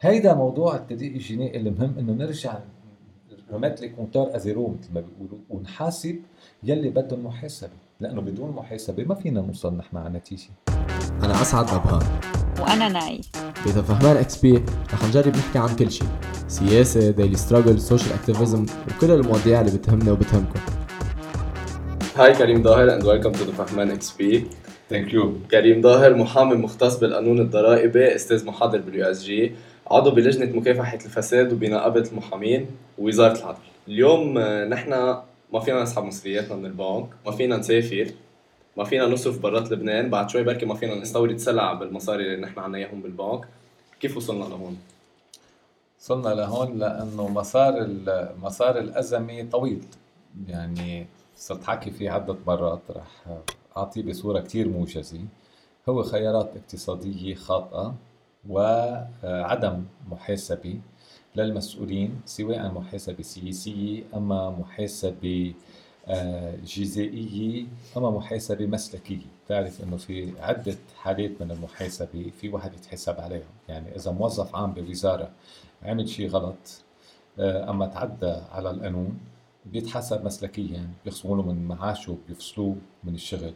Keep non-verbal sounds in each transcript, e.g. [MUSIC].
هيدا موضوع التدقيق الجنائي اللي مهم إنه نرجع remettre le compteur à zéro مثل ما بيقولوا ونحاسب يلي بدهم محاسبة لأنه بدون محاسبة ما فينا نوصل نحن على نتيجة. أنا أسعد نبهان وأنا ناي ب the فهمان XP رح نجرب نحكي عن كل شيء. سياسة daily struggle social activism وكل المواضيع اللي بتهمنا وبتهمكم. Hi كريم ظاهر and welcome to the فهمان XP. thank you كريم ظاهر محامي مختص بالقانون الضرائبي أستاذ محاضر بال USJ. عضو بلجنة مكافحة الفساد وبنقابة المحامين ووزارة العدل. اليوم آه، نحن ما فينا نسحب مصرياتنا من البنك ما فينا نسافر ما فينا نصرف برات لبنان بعد شوي بركي ما فينا نستورد سلع بالمصاري اللي نحن عنا إياهم بالبنك. كيف وصلنا لهون؟ وصلنا لهون لأنه مسار مسار الأزمة طويل. يعني صرت حكي فيه عدة مرات رح أعطيه بصورة كثير موجزة. هو خيارات اقتصادية خاطئة. وعدم محاسبه للمسؤولين سواء محاسبه سياسيه أما محاسبه آه، جزائية أما محاسبة مسلكية تعرف أنه في عدة حالات من المحاسبة في واحد يتحسب عليهم. يعني إذا موظف عام بوزارة عمل شيء غلط آه، أما تعدى على القانون بيتحسب مسلكيا بيخصموا له من معاشه بيفصلوه من الشغل.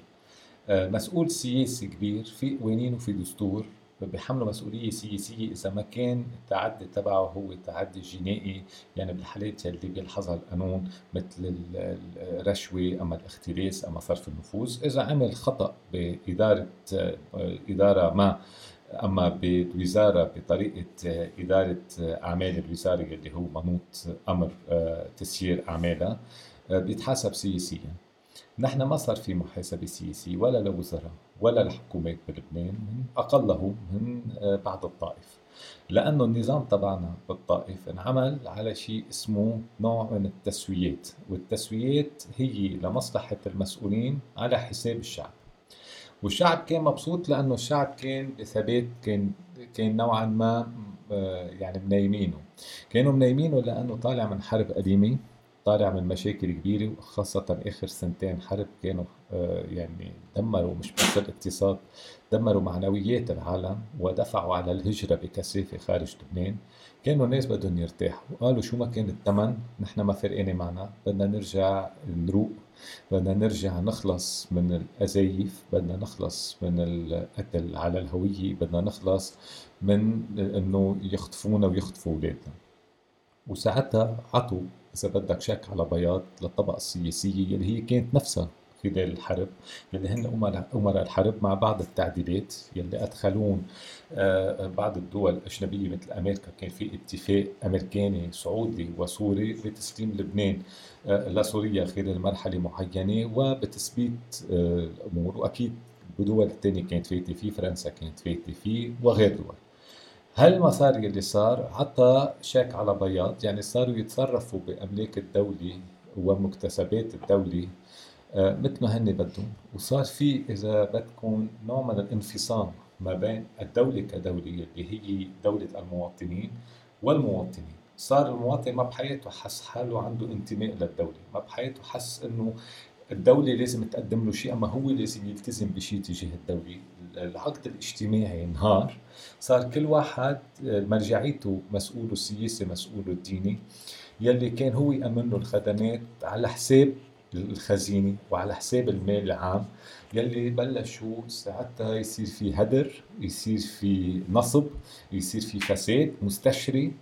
آه، مسؤول سياسي كبير في قوانين وفي دستور. بيحملوا مسؤولية سياسية إذا ما كان التعدي تبعه هو تعدي جنائي يعني بالحالات اللي بيلحظها القانون مثل الرشوة أما الاختلاس أما صرف النفوذ. إذا عمل خطأ بإدارة إدارة ما أما بالوزاره بطريقة إدارة أعمال الوزارة اللي هو منوط أمر تسيير أعمالها بيتحاسب سياسيا. نحن ما صار في محاسبة سياسية ولا لوزراء ولا الحكومات بلبنان من أقله من آه، بعض الطائف. لأنه النظام تبعنا بالطائف انعمل على شيء اسمه نوع من التسويات والتسويات هي لمصلحة المسؤولين على حساب الشعب. والشعب كان مبسوط لأنه الشعب كان بثبات كان كان نوعا ما آه، يعني منايمينه كانوا منايمينه لأنه طالع من حرب قديمة طالع من مشاكل كبيرة وخاصة آخر سنتين حرب كانوا آه، يعني دمروا مش بس الاقتصاد دمروا معنويات العالم ودفعوا على الهجرة بكثافة خارج لبنان. كانوا الناس بدهم يرتاحوا. وقالوا شو ما كان الثمن نحن ما فرقانة معنا. بدنا نرجع نروق بدنا نرجع نخلص من الأزايف بدنا نخلص من القتل على الهوية بدنا نخلص من إنه يخطفونا ويخطفوا أولادنا. وساعتها عطوا إذا بدك شك على بياض للطبقة السياسية اللي هي كانت نفسها خلال الحرب اللي هن امراء امراء الحرب مع بعض التعديلات يلي أدخلون آه، بعض الدول الأجنبية مثل أمريكا كان في اتفاق أمريكاني سعودي وسوري بتسليم لبنان آه، لسوريا خلال مرحلة معينة وبتثبيت آه، الأمور وأكيد بدول ثانية كانت فايتة فيه فرنسا كانت فايتة فيه وغير دول. هالمسار يلي صار عطى شيك على بياض؟ يعني صاروا يتصرفوا بأملاك الدولة ومكتسبات الدولة آه، مثل ما هن بدهم. وصار في إذا بدكم نوع من الانفصام ما بين الدولة كدولة اللي هي دولة المواطنين والمواطنين. صار المواطن ما بحياته حس حاله عنده انتماء للدولة ما بحياته حس إنه الدولة لازم تقدم له شيء أما هو لازم يلتزم بشيء تجاه الدولة. العقد الاجتماعي انهار صار كل واحد آه، مرجعيته مسؤوله السياسي مسؤوله الديني يلي كان هو يأمن له الخدمات على حساب الخزينة وعلى حساب المال العام. يلي بلشوا ساعتها يصير في هدر يصير في نصب يصير في فساد مستشري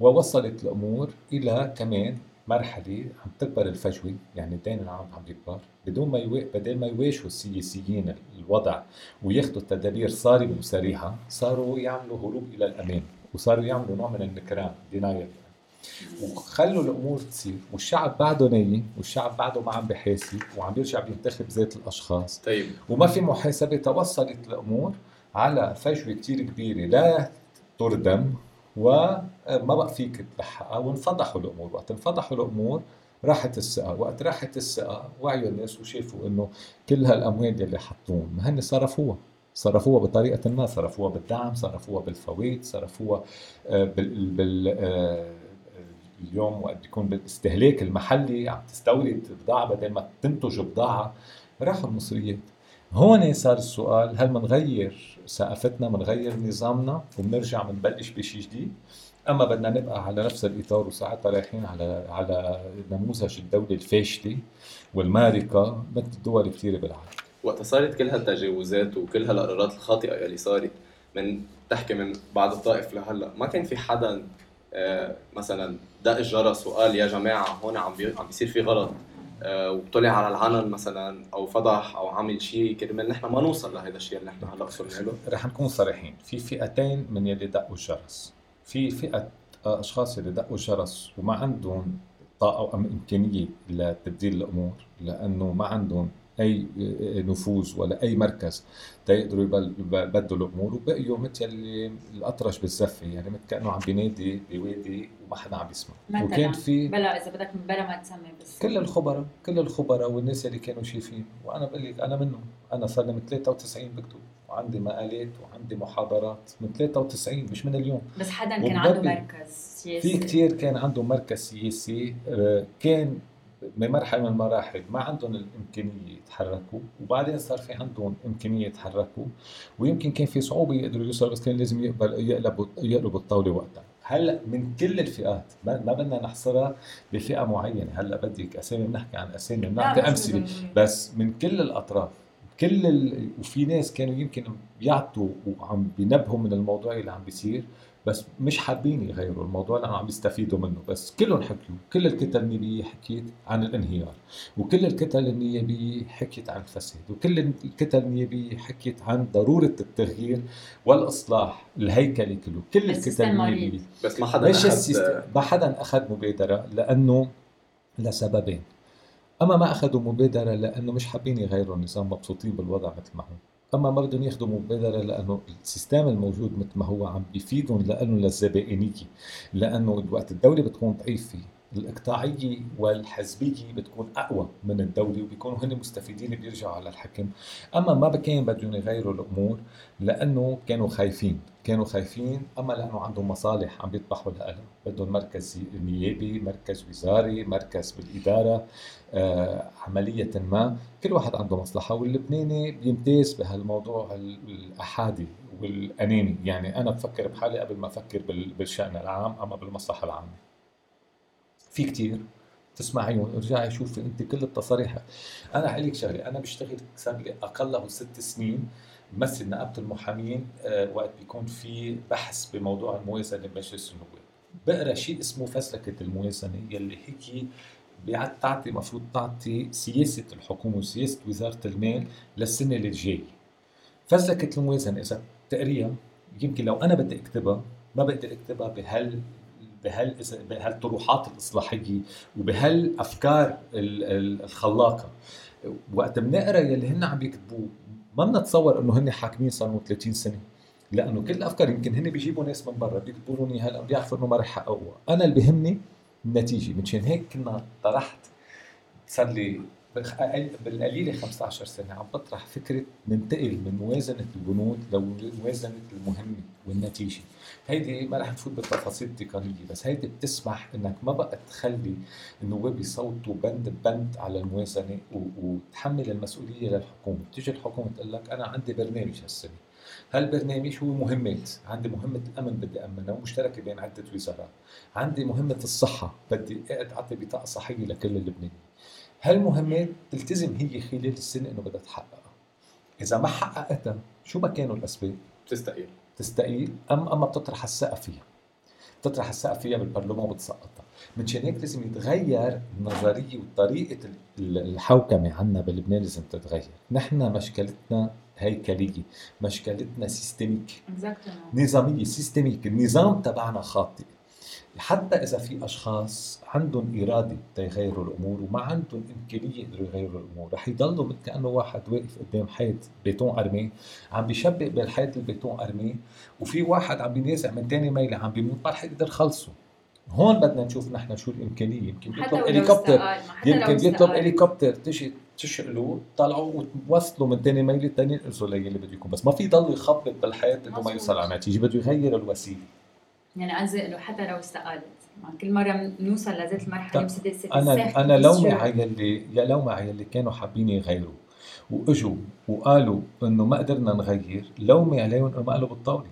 ووصلت الأمور إلى كمان مرحلة عم تكبر الفجوة يعني الدين العام عم يكبر بدون ما يوا... بدل ما يواجهوا السياسيين الوضع وياخذوا التدابير صارمة وسريعة صاروا يعملوا هروب إلى الأمان وصاروا يعملوا نوع من النكران دينايل وخلوا الأمور تصير والشعب بعده نايم والشعب بعده ما عم بحاسب وعم بيرجع بينتخب ذات الأشخاص. طيب. وما في محاسبة توصلت الأمور على فجوة كتير كبيرة لا تردم وما بقى فيك تلحقها وانفضحوا الأمور. وقت انفضحوا الأمور راحت الثقة وقت راحت الثقة وعيوا الناس وشافوا إنه كل هالأموال اللي حطوهم ما هن صرفوها صرفوها بطريقة ما صرفوها بالدعم صرفوها بالفوائد صرفوها آه، بال, بال آه، اليوم وقت بيكون بالاستهلاك المحلي عم تستورد بضاعة بدل ما تنتج بضاعة. راحوا المصريات. هون صار السؤال هل بنغير ثقافتنا بنغير نظامنا وبنرجع بنبلش بشيء جديد؟ أما بدنا نبقى على نفس الإطار وساعتها رايحين على على نموذج الدولة الفاشلة والمارقه مثل الدول كثيره بالعالم. وقت صارت كل هالتجاوزات وكل هالقرارات الخاطئة يلي صارت من تحكي من بعد الطائف لهلأ. ما كان في حدا آه، مثلا دق الجرس وقال يا جماعة هون عم عم بيصير في غلط. وطلع على العلن مثلا أو فضح أو عمل شيء كرمال نحن ما نوصل لهذا الشيء اللي نحن هلا وصلنا له. رح نكون صريحين. في فئتين من يلي دقوا الجرس في فئة أشخاص اللي دقوا الجرس وما عندهم طاقة أو إمكانية لتبديل الأمور لأنه ما عندهم أي نفوذ ولا أي مركز تيقدروا يبدلوا الأمور وبقيوا مثل اللي الأطرش بالزفة يعني مثل كأنه عم بينادي بوادي وما حدا عم يسمع وكان في بلا إذا بدك بلا ما تسمي بس. كل الخبراء كل الخبراء والناس اللي كانوا شايفين وأنا بقول لك أنا منهم. أنا صار لي من 93 بكتب وعندي مقالات وعندي محاضرات من 93 مش من اليوم. بس حدا كان عنده مركز سياسي. في كثير كان عنده مركز سياسي آه، كان بمرحلة من المراحل ما عندهم الإمكانية يتحركوا وبعدين صار في عندهم إمكانية يتحركوا ويمكن كان في صعوبة يقدروا يوصلوا بس كان لازم يقبل يقلبوا يقلبوا الطاولة وقتها. هلأ من كل الفئات ما بدنا نحصرها بفئة معينة. هلأ بدك أسامي بنحكي عن أسامي بنعطي أمثلة. بس من كل الأطراف كل ال... وفي ناس كانوا يمكن بيعطوا وعم بينبهوا من الموضوع اللي عم بيصير. بس مش حابين يغيروا الموضوع لأنه عم يستفيدوا منه. بس كلهم حكوا كل الكتل النيابيه حكيت عن الانهيار وكل الكتل النيابيه حكيت عن الفساد وكل الكتل النيابيه حكيت عن ضرورة التغيير والإصلاح الهيكلي كله. كل الكتل النيابيه بس ما حدا أخذ ما حدا أخذ مبادرة لأنه لسببين. أما ما أخذوا مبادرة لأنه مش حابين يغيروا النظام مبسوطين بالوضع مثل ما هو. أما ما بدهم ياخذوا مبادره لأنه السيستم الموجود مثل ما هو عم بيفيدهم لأنه للزبائنية لأنه وقت الدولة بتكون ضعيفة الاقطاعيه والحزبيه بتكون أقوى من الدولة وبيكونوا هن مستفيدين بيرجعوا على الحكم. أما ما كان بدهم يغيروا الأمور لأنه كانوا خايفين كانوا خايفين أما لأنه عندهم مصالح عم بيطبحوا لها بدهم مركز نيابي مركز وزاري مركز بالإدارة آه عملية ما. كل واحد عنده مصلحة واللبناني بيمتاز بهالموضوع الأحادي والأناني. يعني أنا بفكر بحالي قبل ما أفكر بالشأن العام أما بالمصلحة العامة. في كتير. تسمعيهم ارجعي شوفي أنت كل التصاريح أنا حقول لك شغله أنا بشتغل صار لي اقله ست سنين بمثل نقابة المحامين أه وقت بيكون في بحث بموضوع الموازنة بمجلس النواب بقرأ شيء اسمه فسلكه الموازنة يلي هيك بتعطي مفروض تعطي سياسة الحكومة وسياسة وزارة المال للسنة اللي جاية فسلكه الموازنة إذا تقريها يمكن لو أنا بدي أكتبها ما بقدر أكتبها بهال بهال بهالطروحات الإصلاحية وبهالأفكار الخلاقة. وقت بنقرا يلي هن عم يكتبوه ما بنتصور إنه هن حاكمين صار لهم 30 سنة لأنه كل الأفكار يمكن هن بيجيبوا ناس من برا بيكتبوا لهم اياها لأنه بيعرفوا إنه ما رح يحققوها، أنا اللي بيهمني النتيجة مشان هيك كنا طرحت صار لي بالقليلة 15 سنة عم بطرح فكرة ننتقل من موازنة البنود لموازنة المهمة والنتيجة. هيدي ما رح نفوت بالتفاصيل التقنيه بس هيدي بتسمح إنك ما بقى تخلي النواب يصوتوا بند بند على الموازنة وتحمل المسؤولية للحكومة. تيجي الحكومة تقول لك أنا عندي برنامج هالسنه هالبرنامج هو مهمات. عندي مهمة الأمن بدي أمنها ومشتركة بين عدة وزارات. عندي مهمة الصحة. بدي أعطي بطاقة صحية لكل اللبنانيين. هالمهمات تلتزم هي خلال السنة إنه بدها تحققها. إذا ما حققتها شو ما كانوا الأسباب؟ تستقيل تستقيل؟ ام اما بتطرح السقف فيها. بتطرح السقف فيها بالبرلمان وبتسقطها. منشان هيك لازم يتغير النظريه وطريقة الحوكمة عنا بلبنان لازم تتغير. نحن مشكلتنا هيكلية مشكلتنا systémique نظامية systémique النظام تبعنا خاطئ. حتى إذا في أشخاص عندهم إرادة تيغيروا الأمور وما عندهم إمكانية يقدروا يغيروا الأمور رح يضلوا مثل كأنه واحد واقف قدام حيط béton armé عم بيشبك بالحيط ال béton armé وفي واحد عم بينازع من ثاني ميلة عم بيموت ما رح يقدر يخلصه. هون بدنا نشوف نحن شو الإمكانية يمكن يطلب هليكوبتر يمكن يطلب هليكوبتر تجي تشقلوا طلعوا وتوصلوا من ثاني ميلة ثاني ينقلوا اللي بده يكون بس ما في يضل يخبط بالحيط إنه ما يوصل على نتيجه بده يغير الوسيلة. يعني قصدي انه حتى لو استقالت. كل مرة بنوصل لذات المرحلة بسدس أنا أنا لو مع يلي يا لو مع يلي كانوا حابين يغيروا. وإجوا وقالوا إنه ما قدرنا نغير لومي عليهم إنه ما قالوا بالطاوله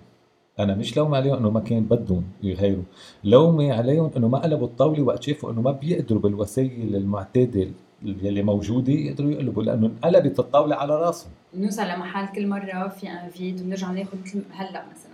أنا مش لومي عليهم إنه ما كان بدهم يغيروا. لومي عليهم إنه ما قلبوا الطاولة وقت شافوا إنه ما بيقدروا بالوسائل المعتادة اللي موجودة يقدروا يقلبوا لأنه انقلبت الطاولة على راسهم. بنوصل لمحل كل مرة في انفيد وبنرجع ناخذ مثل هلأ مثلا.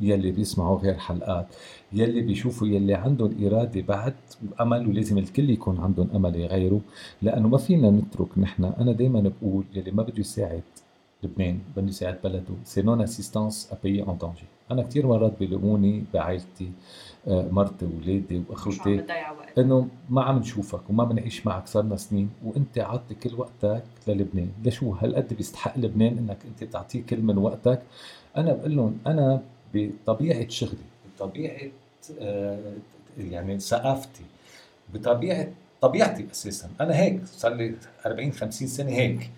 يلي بيسمعوا غير حلقات يلي بيشوفوا يلي عندهم إرادة بعد وأمل ولازم الكل يكون عندهم أمل يغيروا لأنه ما فينا نترك نحن. أنا دايما بقول يلي ما بده يساعد لبنان بده يساعد بلده. c'est non-assistance à pays en danger أنا كثير مرات بيلوموني بعائلتي آه، مرتي واولادي وأخوتي إنه ما عم نشوفك وما بنعيش معك صرنا سنين وأنت عاطي كل وقتك للبنان. لشو؟ هالقد بيستحق لبنان إنك أنت تعطيه كل من وقتك؟ أنا بقول لهم أنا بطبيعة شغلي بطبيعة آه، يعني ثقافتي بطبيعة طبيعتي أساسا. أنا هيك صار لي 40 50 سنة هيك.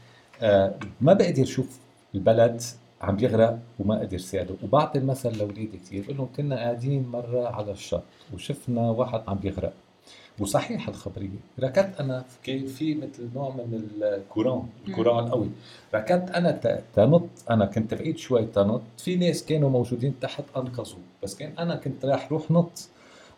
آه، ما بقدر أشوف البلد عم بيغرق وما قدر ساعده. وبعطي المثل لأولادي كثير بقول لهم كنا قاعدين مرة على الشط وشفنا واحد عم بيغرق وصحيح الخبرية. ركضت أنا كان في مثل نوع من الكوران الكوران القوي ركضت أنا تنط أنا كنت بعيد شوي تنط. في ناس كانوا موجودين تحت أنقذوا بس كان أنا كنت راح روح نط.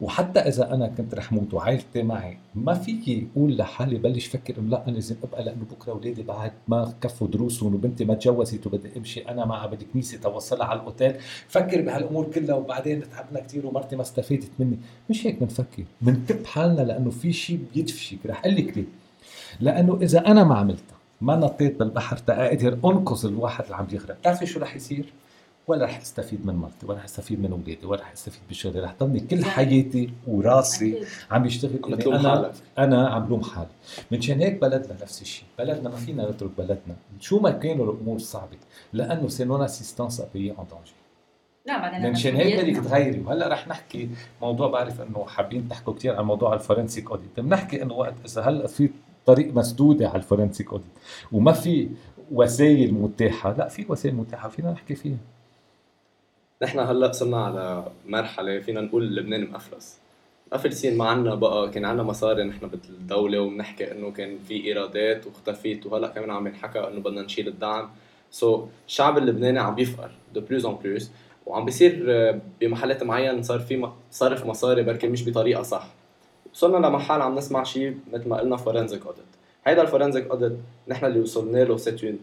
وحتى إذا أنا كنت رح موت وعائلتي معي ما فيي أقول لحالي بلش فكر إنه لا أنا لازم أبقى لأنه بكرة اولادي بعد ما كفوا دروسهم وبنتي ما تجوزت وبدي أمشي أنا معها بدي كنيسة توصلها على الأوتيل. فكر بهالأمور كلها وبعدين تعبنا كثير ومرتي ما استفادت مني. مش هيك بنفكر بنكب حالنا لأنه في شيء بيدفشك. رح أقول لك ليه. لأنه إذا أنا ما عملتها ما نطيت بالبحر تقدر أنقذ الواحد اللي عم يغرق. بتعرفي شو رح يصير؟ ولا رح أستفيد من مرتي ولا رح أستفيد من اولادي ولا رح أستفيد بشغلي رح ضلني كل. حياتي وراسي. عم يشتغل إني بتلوم أنا حالك. أنا عم لوم حالي. منشان هيك بلدنا نفس الشيء بلدنا ما فينا نترك بلدنا. شو ما كانوا الأمور صعبة لأنه c'est non-assistance à pays en danger منشان هيك بدك. تغيري. وهلأ رح نحكي موضوع بعرف إنه حابين تحكوا كثير عن موضوع ال forensic audit بنحكي إنه وقت إذا هلأ في طريق مسدودة على ال forensic audit وما في وسائل متاحة. لأ في وسائل متاحة فينا نحكي فيها. نحن هلأ صرنا على مرحلة فينا نقول لبنان مفلس مفلسين ما عنا بقى كان عنا مصاري نحن بالدولة وبنحكي إنه كان في إيرادات واختفت وهلأ كمان عم ينحكى إنه بدنا نشيل الدعم. so so, الشعب اللبناني عم بيفقر de plus en plus وعم بيصير بمحلات معين صار في صرف مصاري بركي مش بطريقة صح. وصلنا لمحل عم نسمع شيء مثل ما قلنا forensic audit هيدا ال forensic audit نحن اللي وصلنا له سيتون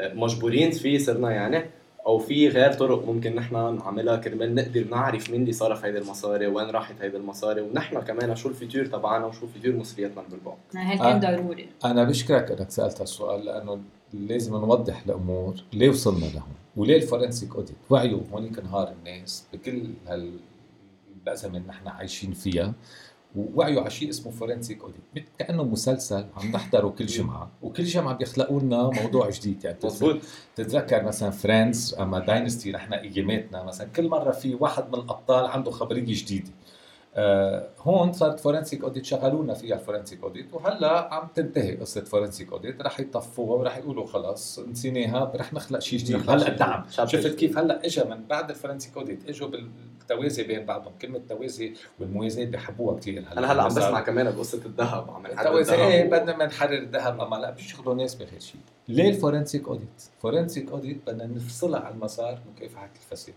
مجبورين فيه صرنا يعني أو في غير طرق ممكن نحن نعملها كرمال نقدر نعرف مين اللي صرف هيدي المصاري وين راحت هيدي المصاري ونحن كمان شو ال futur تبعنا وشو futur مسؤولياتنا بالبنك هل. كان ضروري. أنا بشكرك إنك سألت هالسؤال لأنه لازم نوضح الأمور. ليه وصلنا لهون؟ وليه ال forensic audit؟ وعيوا هونيك نهار الناس بكل هال الأزمة اللي نحن عايشين فيها. ووعيوا على شيء اسمه forensic audit كأنه مسلسل عم نحضره كل جمعة. وكل جمعة بيخلقوا لنا موضوع جديد. يعني مزبوط تتذكر مثلا Friends أما Dynasty نحن أياماتنا مثلا كل مرة في واحد من الأبطال عنده خبرية جديدة. هون صارت forensic audit شغلونا فيها ال forensic audit وهلا عم تنتهي قصة forensic audit رح يطفوها ورح يقولوا خلص نسيناها رح نخلق شيء جديد. هلا الدعم شفت. كيف هلا اجى من بعد ال forensic audit إجوا بالتوازي بين بعضهم كلمة توازي والموازاه بيحبوها كثير أنا هلا عم بسمع كمان بقصة الذهب عم نحدد التوازي إيه بدنا ما نحرر الذهب أما لا بيشغلوا ناس بغير شيء ليه ال forensic audit؟ forensic audit بدنا نفصلها عن مسار مكافحة الفساد.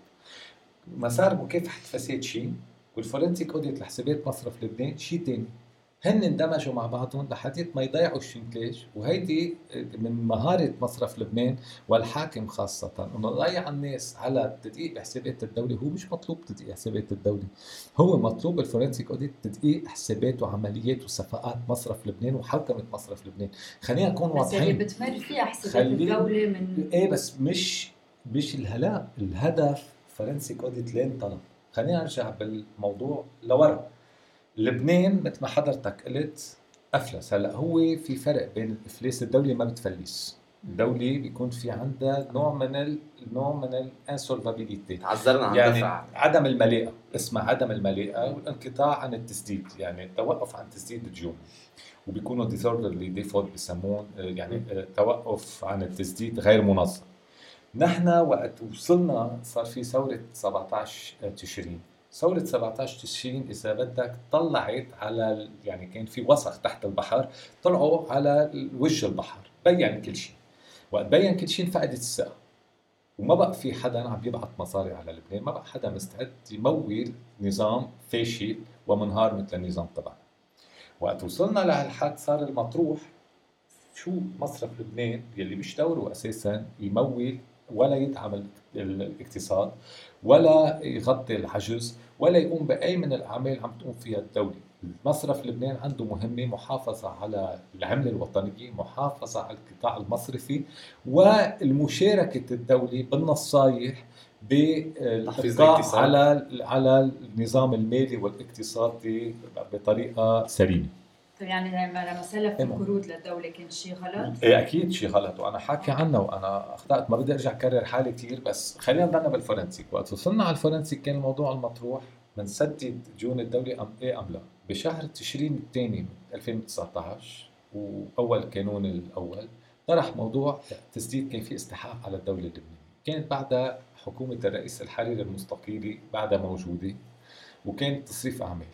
مسار مكافحة الفساد شيء وال forensic audit لحسابات مصرف لبنان شيء ثاني هن اندمجوا مع بعضهم لحديت ما يضيعوا الشنكلاج وهيدي من مهارة مصرف لبنان والحاكم خاصة إنه يضيع الناس على تدقيق بحسابات الدولة. هو مش مطلوب تدقيق حسابات الدولة هو مطلوب ال forensic audit تدقيق حسابات وعمليات وصفقات مصرف لبنان وحوكمه مصرف لبنان. خلينا نكون بس اللي واضحين. بتمر فيها حسابات الدولة من إيه بس مش مش الهلا الهدف forensic audit لين طلب. خلينا نرجع بالموضوع لورا. لبنان مثل ما حضرتك قلت أفلس. هلأ هو في فرق بين الإفلاس الدولة ما بتفلس. الدولة بيكون في عندها نوع من ال نوع من ال insolvability تعذرنا عن يعني دفع عدم المليئة اسمها عدم المليئة والانقطاع عن التسديد. يعني التوقف عن تسديد الديون وبيكونوا disorderly default بسمون يعني آه، توقف عن التسديد غير منظم. نحن وقت وصلنا صار في ثورة 17 تشرين. ثورة 17 تشرين إذا بدك طلعت على يعني كان في وسخ تحت البحر طلعوا على وجه البحر بين كل شيء. وقت بين كل شيء انفقدت الثقة وما بقى في حدا عم يبعث مصاري على لبنان ما بقى حدا مستعد يمول نظام فاشل ومنهار مثل النظام تبعنا. وقت وصلنا لهالحد صار المطروح شو مصرف لبنان يلي مش دوره أساسا يمول ولا يدعم ال- ال- الاقتصاد ولا يغطي العجز ولا يقوم بأي من الأعمال عم تقوم فيها الدولة مصرف لبنان عنده مهمة محافظة على العملة الوطنية محافظة على القطاع المصرفي والمشاركة الدولة بالنصايح الاقتصاد. على على النظام المالي والاقتصادي بطريقة سليمة طيب يعني لما سلف إيه. القروض للدولة كان شيء غلط؟ إيه أكيد شيء غلط وأنا حاكي عنه وأنا أخطأت ما بدي أرجع أكرر حالي كثير بس خلينا نضلنا بال forensic وقت وصلنا على ال forensic كان الموضوع المطروح بنسدد ديون الدولة أم إيه أم لا بشهر تشرين الثاني 2019 وأول كانون الأول طرح موضوع تسديد كان في استحقاق على الدولة اللبنانية كانت بعدها حكومة الرئيس الحريري المستقيلي بعدها موجودة وكانت تصريف أعمال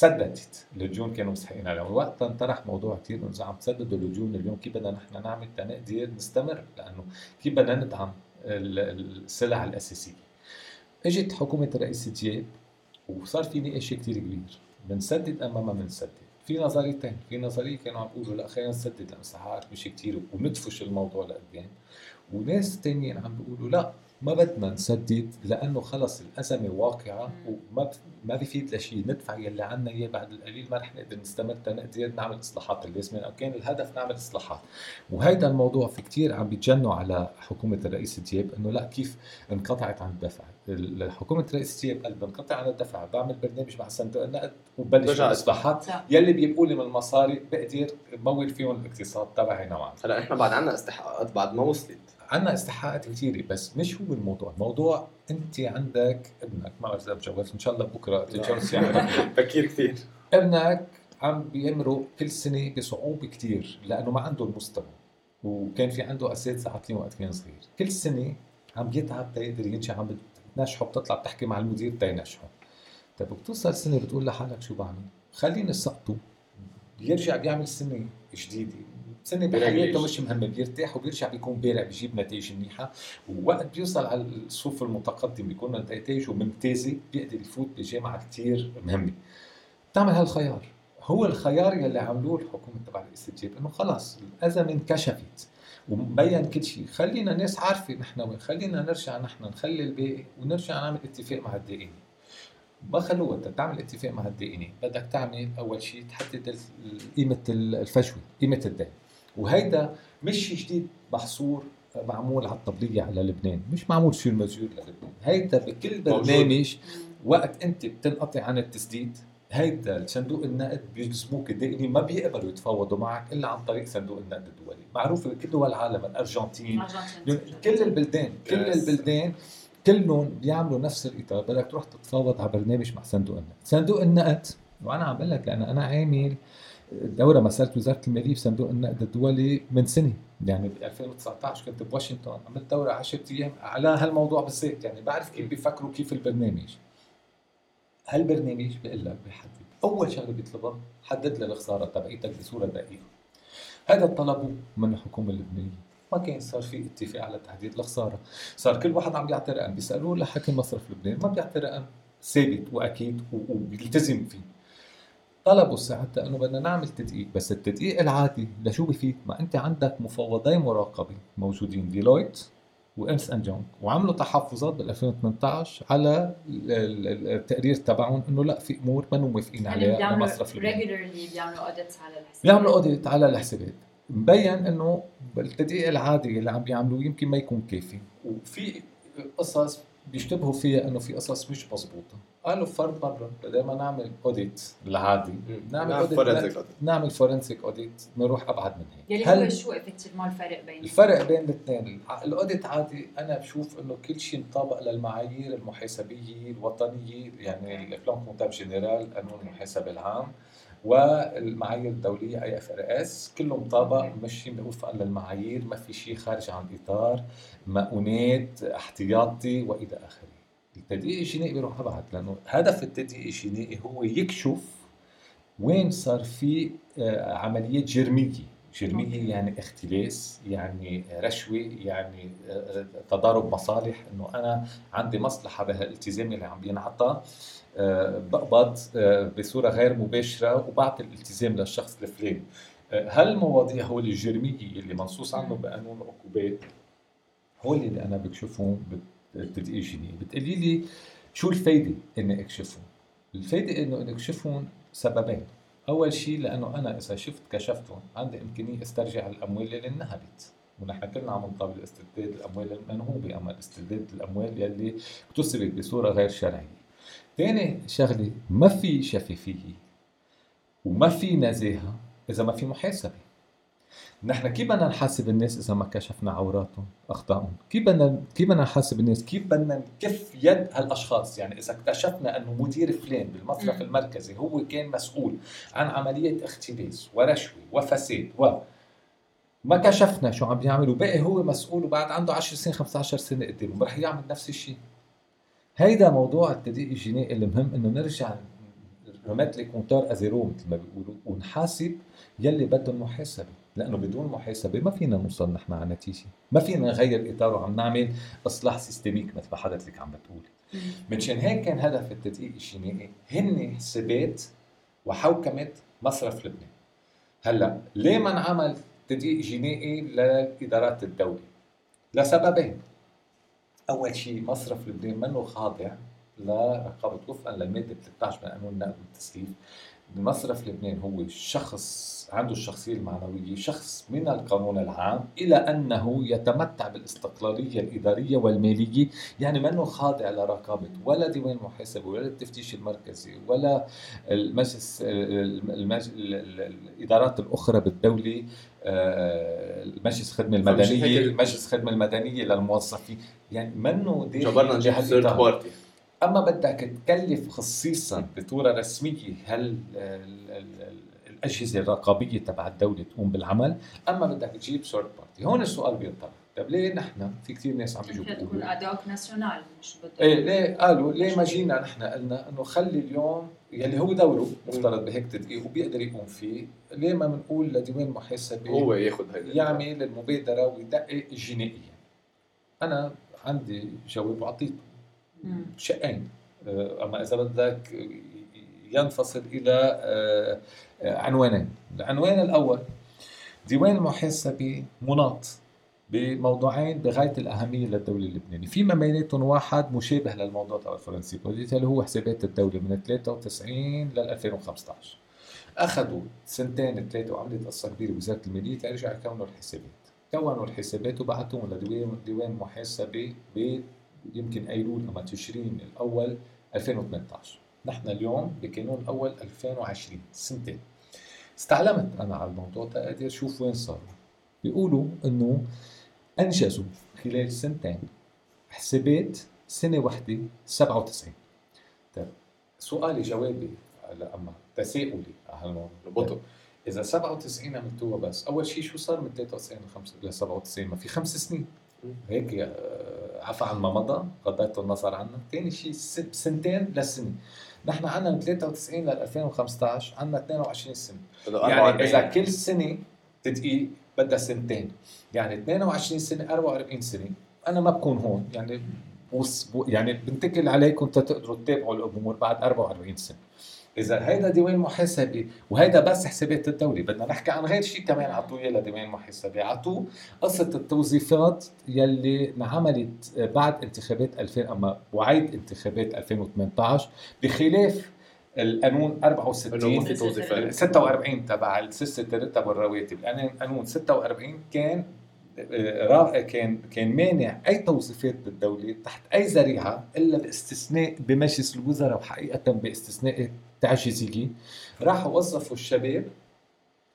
سددت الديون كانوا مستحقين عليها. وقتها انطرح موضوع كثير انه اذا عم تسددوا الديون اليوم كيف بدنا نحن نعمل تنقدر نستمر؟ لأنه كيف بدنا ندعم ال- السلع الأساسية؟ إجت حكومة الرئيس دياب وصار في نقاش كثير كبير. بنسدد اما ما بنسدد في نظريتين. في نظرية كانوا عم بيقولوا لا خلينا نسدد لأنه ساعات مش كثير وندفش الموضوع لقدام. وناس تانيين عم بيقولوا لا ما بدنا نسدد لأنه خلص الأزمة واقعة وما ب- ما بيفيد لشيء ندفع يلي عنا إياه بعد القليل ما رح نقدر نستمر تنقدر نعمل إصلاحات اللازمه أو كان الهدف نعمل إصلاحات. وهيدا الموضوع في كتير عم بيتجنوا على حكومة الرئيس دياب إنه لا كيف انقطعت عن الدفع؟ ال- حكومة الرئيس دياب قال بنقطع عن الدفع بعمل برنامج مع صندوق النقد وبلش الإصلاحات يلي بيبقوا لي من المصاري بقدر مول فيهم الاقتصاد تبعي نوعا. هلا إحنا بعد عنا استحقاقات بعد ما وصلت. عندنا استحقاقات كثيره بس مش هو الموضوع، الموضوع أنت عندك ابنك. ما بعرف إذا بتجوز إن شاء الله بكرة تتجوز يعني [LAUGHS] بكير كثير. ابنك عم بيمرق كل سنة بصعوبه كثير لأنه ما عنده المستوى. وكان في عنده أساتذة عاطلين وقت كان صغير، كل سنة عم بيتعب تيقدر ينجح عم بتنجحه بتطلع بتحكي مع المدير تينجحه. طيب بتوصل سنة بتقول لحالك شو بعمل؟ خليني سقطه. بيرجع بيعمل سنة جديدة. سنه بحياته مش مهمه بيرتاح وبيرجع بيكون بارع بيجيب نتائج منيحة. ووقت بيوصل على الصف المتقدم بيكون نتائجه ممتازة بيقدر يفوت بجامعة كثير مهمة. بتعمل هالخيار. هو الخيار يلي عملوه الحكومة تبع الجيب إنه خلاص الأزمة انكشفت. ومبين كل شيء خلينا الناس عارفة نحن وين خلينا نرجع نحن نخلي الباقي ونرجع نعمل اتفاق مع الدائني ما خلوها انت تعمل اتفاق مع الدائني بدك تعمل أول شيء تحدد قيمة الفجوة قيمة الدين وهيدا مش شيء جديد محصور معمول على الطبلية على لبنان مش معمول شيء المزجور للبنان. هيدا بكل برنامج وقت انت بتنقطع عن التسديد هيدا صندوق النقد بيلزموك الدائني ما بيقبلوا يتفاوضوا معك إلا عن طريق صندوق النقد الدولي. معروف بكل دول العالم الأرجنتين. كل البلدان كل. البلدان كلهم بيعملوا نفس الإطار. بدك تروح تتفاوض على برنامج مع صندوق النقد. صندوق النقد وأنا عم بقول لك لأن أنا عامل دوره مسألة وزارة المالية بصندوق النقد الدولي من سنة. يعني ب 2019 كنت بواشنطن. عملت دوره 10 أيام على هالموضوع بالذات. يعني بعرف كيف بيفكروا كيف البرنامج. هالبرنامج بيقول لك بيحدد أول شغلة بيطلبها حدد لي الخسارة تبعيتك بصورة دقيقة. هذا طلبه من الحكومة اللبنانية. ما كان صار في اتفاق على تحديد الخسارة. صار كل واحد عم يعطي رقم بيسألوه لحاكم مصرف لبنان. ما بيعطي رقم ثابت وأكيد وبيلتزم فيه. طلبوا ساعتها إنه بدنا نعمل تدقيق. بس التدقيق العادي لشو بفيد ما أنت عندك مفوضي مراقبه موجودين ديلويت وامس ان جونج وعملوا تحفظات بال 2018 على ال- ال- التقرير تبعهم إنه لأ في أمور ما موافقين يعني عليها بيعملوا لمصرف لبنان regularly بيعملوا audits على الحساب بيعملوا audit على الحسابات. مبين إنه التدقيق العادي اللي عم بيعملوه يمكن ما يكون كافي. وفي قصص بيشتبهوا فيها إنه في قصص مش مزبوطه قالوا فرد مره بدل ما نعمل audit العادي نعمل نعم، audit forensic audit. نعمل forensic audit نروح أبعد من هيك. يلي هو شو effectivement الفرق بين الفرق بين الاثنين؟ ال audit عادي. أنا بشوف إنه كل شيء مطابق للمعايير المحاسبية الوطنية يعني ال plan comptable général قانون المحاسبة العام والمعايير الدولية IFRS كله مطابق ماشيين وفقا للمعايير. ما في شيء خارج عن الإطار. مؤونات احتياطي وإلى آخره. التدقيق الجنائي بيروح ابعد لأنه هدف التدقيق الجنائي هو يكشف وين صار في آه، عمليات جرمية. جرمية. يعني اختلاس يعني رشوة يعني آه، تضارب مصالح. إنه أنا عندي مصلحة بهالالتزام اللي عم بينعطى آه، بقبض آه، بصورة غير مباشرة وبعطي الالتزام للشخص الفلاني. آه، هالمواضيع هو الجرمية اللي منصوص عنه بقانون العقوبات هو اللي أنا بكشفهم الجنائي بتقولي لي شو الفايدة اني أكشفهم؟ الفايدة إنه اني أكشفهم سببين. أول شيء لأنه أنا إذا شفت كشفتهم عندي إمكانية أسترجع الأموال اللي انهبت ونحن كلنا عم نطالب استرداد الأموال المنهوبة أما استرداد الأموال يلي اكتسبت بصورة غير شرعية. ثاني شغلة ما في شفافية وما في نزاهة إذا ما في محاسبة. نحن كيف بدنا نحاسب الناس إذا ما كشفنا عوراتهم أخطائهم؟ كيف بدنا كيف بدنا نحاسب الناس؟ كيف بدنا نكف يد هالأشخاص؟ يعني إذا اكتشفنا إنه مدير فلان بالمصرف. المركزي هو كان مسؤول عن عملية اختلاس ورشوة وفساد و ما كشفنا شو عم بيعمل وباقي هو مسؤول وبعد عنده 10 سنين 15 سنة قدامه رح يعمل نفس الشيء هيدا موضوع التدقيق الجنائي المهم إنه نرجع remettre les compteurs à zéro مثل ما بيقولوا ونحاسب يلي بدهم محاسبه لأنه بدون محاسبه ما فينا نوصل نحن على نتيجة. ما فينا نغير إطار وعم نعمل إصلاح systémique مثل ما حضرتك عم بتقولي. منشان هيك كان هدف التدقيق الجنائي هن حسابات وحوكمة مصرف لبنان. هلأ ليه ما انعمل تدقيق جنائي لإدارات الدولة؟ لسببين. أول شيء مصرف لبنان منه خاضع لرقابة وفقا للمادة 13 من قانون النقل والتسليف. مصرف لبنان هو شخص عنده الشخصية المعنوية شخص من القانون العام إلى أنه يتمتع بالإستقلالية الإدارية والمالية. يعني منه خاضع لرقابة ولا ديوان المحاسبه ولا التفتيش المركزي ولا المجلس المج... الإدارات الأخرى بالدولة آه، المجلس الخدمه المدنية هيك- المجلس الخدمه المدنية للموظفين. يعني منه داخل جبرنا نجيب. بارتي. أما بدك تكلف خصيصا بصوره رسمية هل ال- ال- ال- الأجهزة الرقابية تبع الدولة تقوم بالعمل؟ أما بدك تجيب ثيرد بارتي هون السؤال بينطرح. طيب ليه نحن؟ في كثير ناس عم بيجوا تكون بيقولوا ادوك ناسيونال مش إيه ليه؟ قالوا ليه ما جينا نحن قلنا إنه خلي اليوم يلي هو دوره مفترض بهيك تدقيق وبيقدر يقوم فيه ليه ما بنقول لديوان محاسبة هو ياخذ هيدا يعمل المبادرة ويدقق جنائيا؟ أنا عندي جواب وعطيته مم. شقين آه، أما إذا بدك ينفصل إلى آه، آه، عنوانين العنوان الأول ديوان المحاسبه مناط بموضوعين بغاية الأهمية للدولة اللبنانية، فيما بيناتهم واحد مشابه للموضوع تبع الفرنسي اللي هو حسابات الدولة من 93 لل 2015. أخذوا سنتين ثلاثة وعملت قصة كبيرة بوزاره المالية ترجع يكونوا الحسابات. كونوا الحسابات وبعتوهم لديوان ديوان محاسبه يمكن ايلول أما تشرين الأول 2018 نحن اليوم بكانون الأول 2020 سنتين. استعلمت أنا على الموضوع تقدر شوف وين صاروا بيقولوا إنه أنجزوا خلال سنتين حسابات سنة وحده 97 طيب سؤالي جوابي هلا أما تساؤلي على هالموضوع إذا 97 عملتوها بس أول شيء شو صار من 93 ل 97 ما في خمس سنين. هيك آه، عفى عن ما مضى غضيت النظر عنه. ثاني شيء سنتين للسنة. نحن عندنا من 93 لل 2015 عندنا 22 سنة. يعني 44 اذا كل سنة تدقيق بدها سنتين. يعني 22 سنة 44 سنة. أنا ما بكون هون. يعني يعني بنتكل عليكم تقدروا تتابعوا الأمور بعد 44 سنة. إذا هيدا ديوان محاسبه وهيدا بس حسابات الدولة. بدنا نحكي عن غير شيء كمان عطوه اياه لديوان محاسبه عطوه قصة التوظيفات يلي انعملت بعد انتخابات 2000 أما وعيد انتخابات 2018 بخلاف القانون 64 انه ما في توظيفات. 46 تبع سلسله الرتب والرواتب لأن قانون 46 كان آه، كان كان مانع أي توظيفات بالدولة تحت أي ذريعة إلا باستثناء بمجلس الوزراء وحقيقة باستثناء تعجيزيه راحوا وظفوا الشباب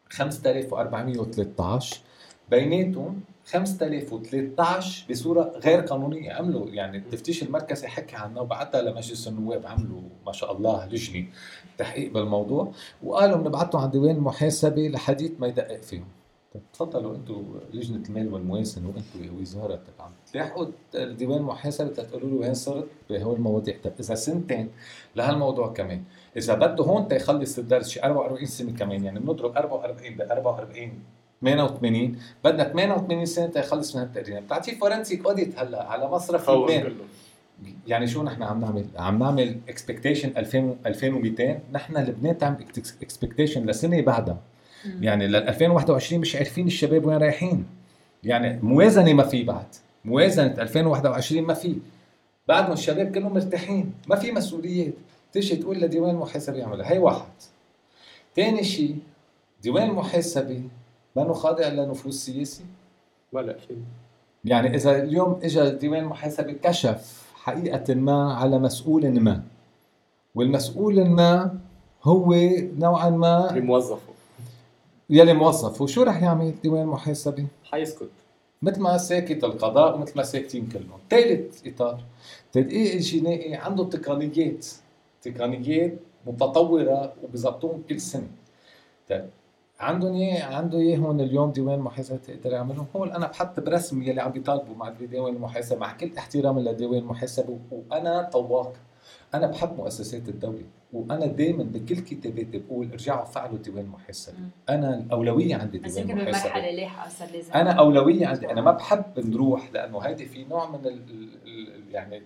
5413 بيناتهم 5013 بصورة غير قانونية. عملوا يعني التفتيش المركزي حكى عنها وبعتها لمجلس النواب عملوا ما شاء الله لجنة تحقيق بالموضوع. وقالوا بنبعتهم على ديوان المحاسبه لحديث ما يدقق فيهم. تفضلوا أنتم لجنة المال والموازن وأنتم وزارة عم تلاحقوا ديوان المحاسبه تقولوا له وين صرت بهول المواضيع. إذا سنتين لهالموضوع كمان. إذا بده هون تيخلص الدرس شي 44 سنة كمان يعني بنضرب 44 ب 44 88 بدنا 88 سنة تيخلص من هالتقرير بتعطيه forensic audit هلأ على مصرف لبنان يعني شو نحن عم نعمل؟ عم نعمل expectation 2000 2200 نحن لبنان تعمل اكسبكتيشن لسنة بعدها. يعني لل 2021 مش عارفين الشباب وين رايحين. يعني موازنة ما في بعد. موازنة 2021 ما في. بعد ما الشباب كلهم مرتاحين. ما في مسؤوليات. تيجي تقول لديوان المحاسبه يعملها. هي واحد. ثاني شيء ديوان المحاسبه ما خاضع لنفوذ سياسي؟ ولا أكيد يعني إذا اليوم اجى ديوان المحاسبه كشف حقيقة ما على مسؤول ما والمسؤول ما هو نوعا ما موظفه. يلي موظف وشو رح يعمل ديوان المحاسبه؟ حيسكت. مثل ما ساكت القضاء ومثل ما ساكتين كلهم. ثالث إطار تدقيق الجنائي عنده تقنيات. تقنيات متطورة وبظبطوهم كل سنة. طيب عندهم اياه عنده اياه هون اليوم ديوان المحاسبه تقدر يعملهم؟ هون أنا بحط برسم يلي عم بيطالبوا مع ديوان المحاسبه مع كل احترام لديوان المحاسبه وأنا طواق. أنا بحب مؤسسات الدولة وأنا دائما بكل كتاباتي بقول ارجعوا فعلوا ديوان المحاسبه مم. أنا الأولوية عندي بس ديوان يمكن المحاسبه بمرحله لاحقه صار لازم أنا أولوية عندي أنا ما بحب نروح لأنه هيدي في نوع من ال ال ال يعني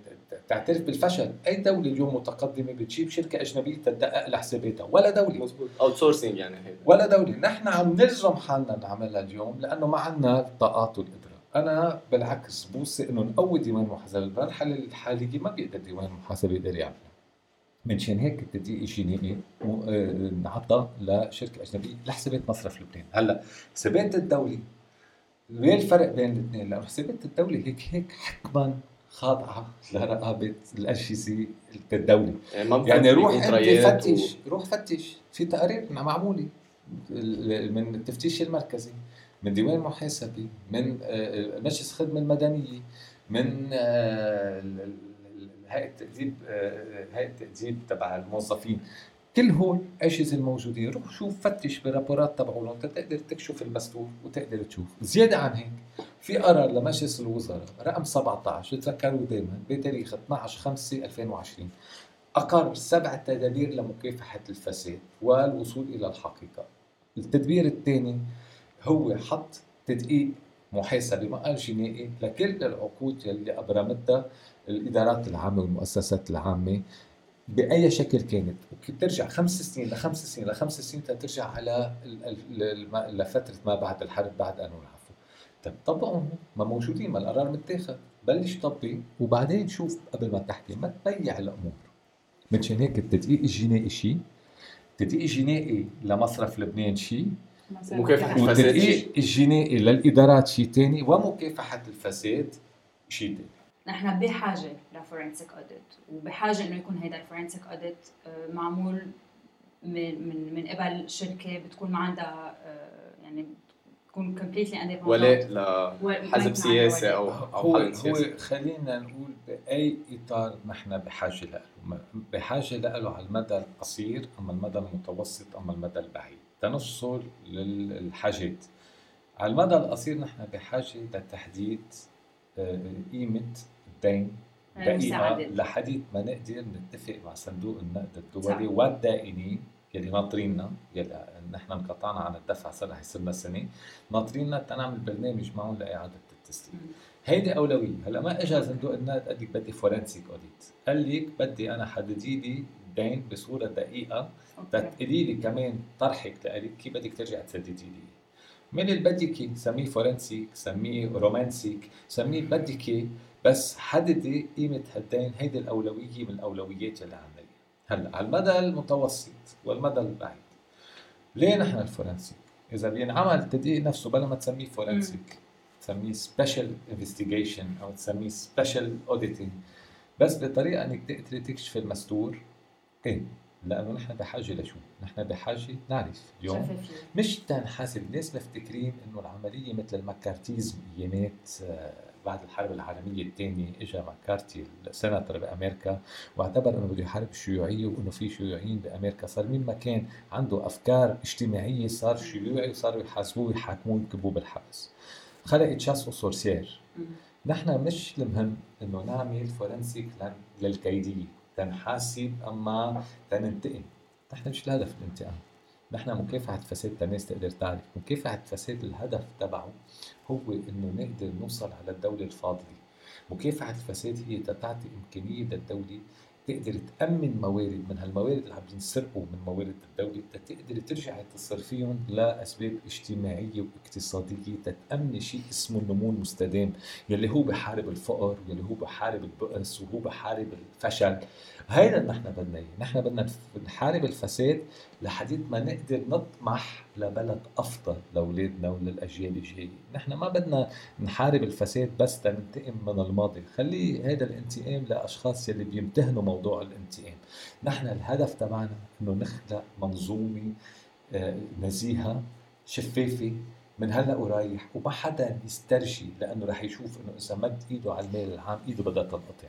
تعترف بالفشل. أي دولة اليوم متقدمة بتجيب شركة أجنبية تدقق لحساباتها ولا دولة. مزبوط outsourcing يعني هيدا ولا دولة. نحن عم نلزم حالنا نعملها اليوم لأنه ما عندنا الطاقات والقدره أنا بالعكس بوصي إنه نقوي ديوان المحاسبه بالمرحله الحاليه ما بيقدر ديوان المحاسبه يقدر يعملها. منشان هيك التدقيق م- آه، انعطى لشركة أجنبية لحسابات مصرف لبنان. هلأ حسابات الدولة وين الفرق بين الاثنين؟ لأنه حسابات الدولة هيك هيك حكما خاضعة لرقابة الاجهزه الدولة. يعني يعني روح أنت فتش روح فتش في تقارير معمولة من التفتيش المركزي. من ديوان المحاسبة من آه، مجلس الخدمة المدنية من آه، هيئة التاديب آه، هيئة التاديب تبع الموظفين. كل هول الاجهزه الموجودين روح شوف فتش برابورات تبعولهم تقدر تكشف المستور وتقدر تشوف. زيادة عن هيك في قرار لمجلس الوزراء رقم 17 تذكروا دائما بتاريخ 12 5 2020 أقر سبع تدابير لمكافحة الفساد والوصول إلى الحقيقة. التدبير الثاني هو حط تدقيق محاسبة ما قال جنائي لكل العقود يلي أبرمتها الإدارات العامة والمؤسسات العامة بأي شكل كانت. بترجع خمس سنين لخمس سنين لخمس سنين ترجع على لفترة ما بعد الحرب بعد قانون العفو. طيب طبقهم ما موجودين ما القرار متاخد. بلش طبق وبعدين شوف قبل ما تحكي ما تبيع الأمور. منشان هيك التدقيق الجنائي شيء التدقيق الجنائي لمصرف لبنان شيء مكافحة الفساد الجنائي للإدارات شيء تاني؟ ومكافحة الفساد شيء تاني؟ نحن بحاجة ل forensic audit وبحاجة إنه يكون هيدا ال forensic audit معمول من من من قبل شركة بتكون ما عندها آه، يعني بتكون completely independent ولاء لحزب سياسي أو أو هو سياسي هو خلينا نقول بأي إطار نحن بحاجة له. بحاجة له على المدى القصير أما المدى المتوسط أما المدى البعيد. تنصل للحاجات على المدى القصير نحن بحاجة لتحديد آه، قيمة الدين دقيقة المساعدات. لحديت ما نقدر نتفق مع صندوق النقد الدولي صح. والدائنين يلي ناطريننا يلي نحن انقطعنا عن الدفع صار رح يصير سنه ناطريننا تنعمل برنامج معهم لإعادة التسليم. هيدي أولوية هلأ ما اجى صندوق النقد قال لك بدي forensic audit قال لك بدي أنا حددي لي الدين بصورة دقيقة. okay. تقولي لي كمان طرحك لك كيف بدك ترجع تسددي لي؟ من اللي بدك سميه forensic سميه romantic سميه بدك بس حددي قيمة هالدين هيدي الأولوية من الأولويات اللي عندنا هلا على المدى المتوسط والمدى البعيد. ليه نحن ال forensic؟ إذا بينعمل التدقيق نفسه بلا ما تسميه forensic تسميه special investigation أو تسميه special auditing بس بطريقة إنك تقدري تكشف المستور إيه لأنه نحن بحاجة لشو؟ نحن بحاجة نعرف اليوم مش تنحسب الناس مفتكرين إنه العملية مثل المكارتيزم ايامات آه، بعد الحرب العالمية الثانية اجى مكارتي السيناتور بأمريكا واعتبر إنه بده يحارب الشيوعيه وإنه في شيوعيين بأمريكا. صار مين ما كان عنده أفكار اجتماعية صار شيوعي وصاروا يحاسبوه ويحاكموه ويكبوه بالحبس. خلقت شاس وسورسير. نحن مش المهم إنه نعمل فورنسيك للكيدية. تنحاسب أما تننتقم. نحن مش الهدف الانتقام. نحن مكافحة فساد الناس تقدر تعرف؟ مكافحة فساد الهدف تبعه هو إنه نقدر نوصل على الدولة الفاضلة؟ مكافحة الفساد هي تعطي إمكانية للدولة تقدر تأمن موارد من هالموارد اللي عم ينسرقوا من موارد الدولة تقدر ترجع تصرفيهم لأسباب اجتماعية واقتصادية تتأمن شيء اسمه النمو المستدام يلي هو بحارب الفقر يلي هو بحارب البؤس وهو بحارب الفشل. هيدا اللي نحن بدنا إياه. نحن بدنا نحارب الفساد لحديت ما نقدر نطمح لبلد أفضل لأولادنا وللأجيال الجاية. نحن ما بدنا نحارب الفساد بس تنتقم من الماضي. خلي هذا الانتقام لأشخاص يلي بيمتهنوا موضوع الانتقام. نحن الهدف تبعنا إنه نخلق منظومة آه، نزيهة شفافة من هلأ ورايح وما حدا يسترجي لأنه رح يشوف إنه إذا مد إيده على المال العام إيده بدها تنقطع.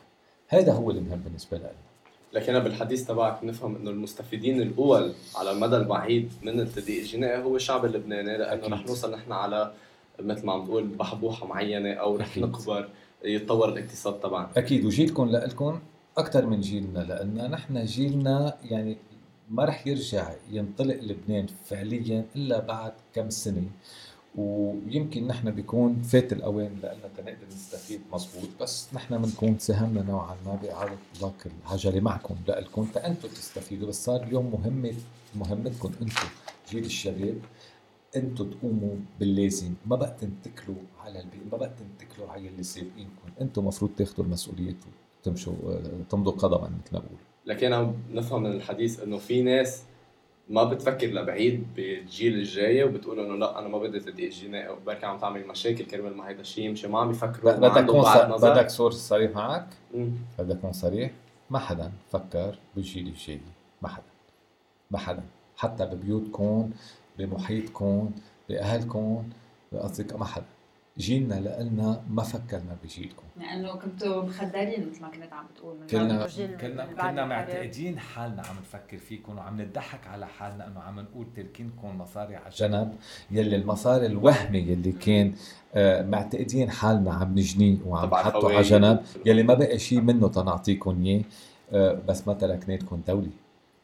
هذا هو المهم بالنسبة لنا. لكن بالحديث تبعك نفهم إنه المستفيدين الأول على المدى البعيد من التضييق الجنائي هو الشعب اللبناني لأنه. رح نوصل نحن على مثل ما عم تقول بحبوحة معينة أو رح. نكبر يتطور الاقتصاد تبعنا أكيد وجيلكم لكم أكثر من جيلنا لأن نحن جيلنا يعني ما رح يرجع ينطلق لبنان فعليا إلا بعد كم سنة ويمكن نحن بيكون فات الأوان لنا تنقدر نستفيد مزبوط بس نحن بنكون ساهمنا نوعا ما بإعادة اطلاق العجله معكم لكم فانتم تستفيدوا بس صار اليوم مهمة مهمتكم أنتم جيل الشباب أنتم تقوموا باللازم ما بقى تنتكلوا على البيئة ما بقى تنتكلوا على اللي سابقينكم أنتم مفروض تاخذوا المسؤوليه وتمشوا آه، تمضوا قدما مثل ما بقول لكن عم نفهم من الحديث إنه في ناس ما بتفكر لبعيد بالجيل الجاي وبتقول إنه لا أنا ما بدي تضييق جنائي وبركي عم تعمل مشاكل كرمال ما هيدا الشيء يمشي ما عم يفكروا ما بدك عندهم كون بعد ص- نظر. بدك صور صريح معك. بدك كون صريح؟ ما حدا فكر بالجيل الجاي ما حدا ما حدا. حتى ببيوتكم بمحيطكم بأهلكم باصدقاء ما حدا. جيلنا لنا ما فكرنا بجيلكم. لأنه كنتوا مخدرين مثل ما كنت عم بتقول من كنا كنا كنا. معتقدين حالنا عم نفكر فيكم وعم نضحك على حالنا إنه عم نقول تركينكم مصاري على جنب يلي المصاري الوهمي يلي كان آه، معتقدين حالنا عم نجنيه وعم نحطه على. جنب يلي ما بقى شيء منه تنعطيكم إياه. آه، بس ما تركنا لكم دولة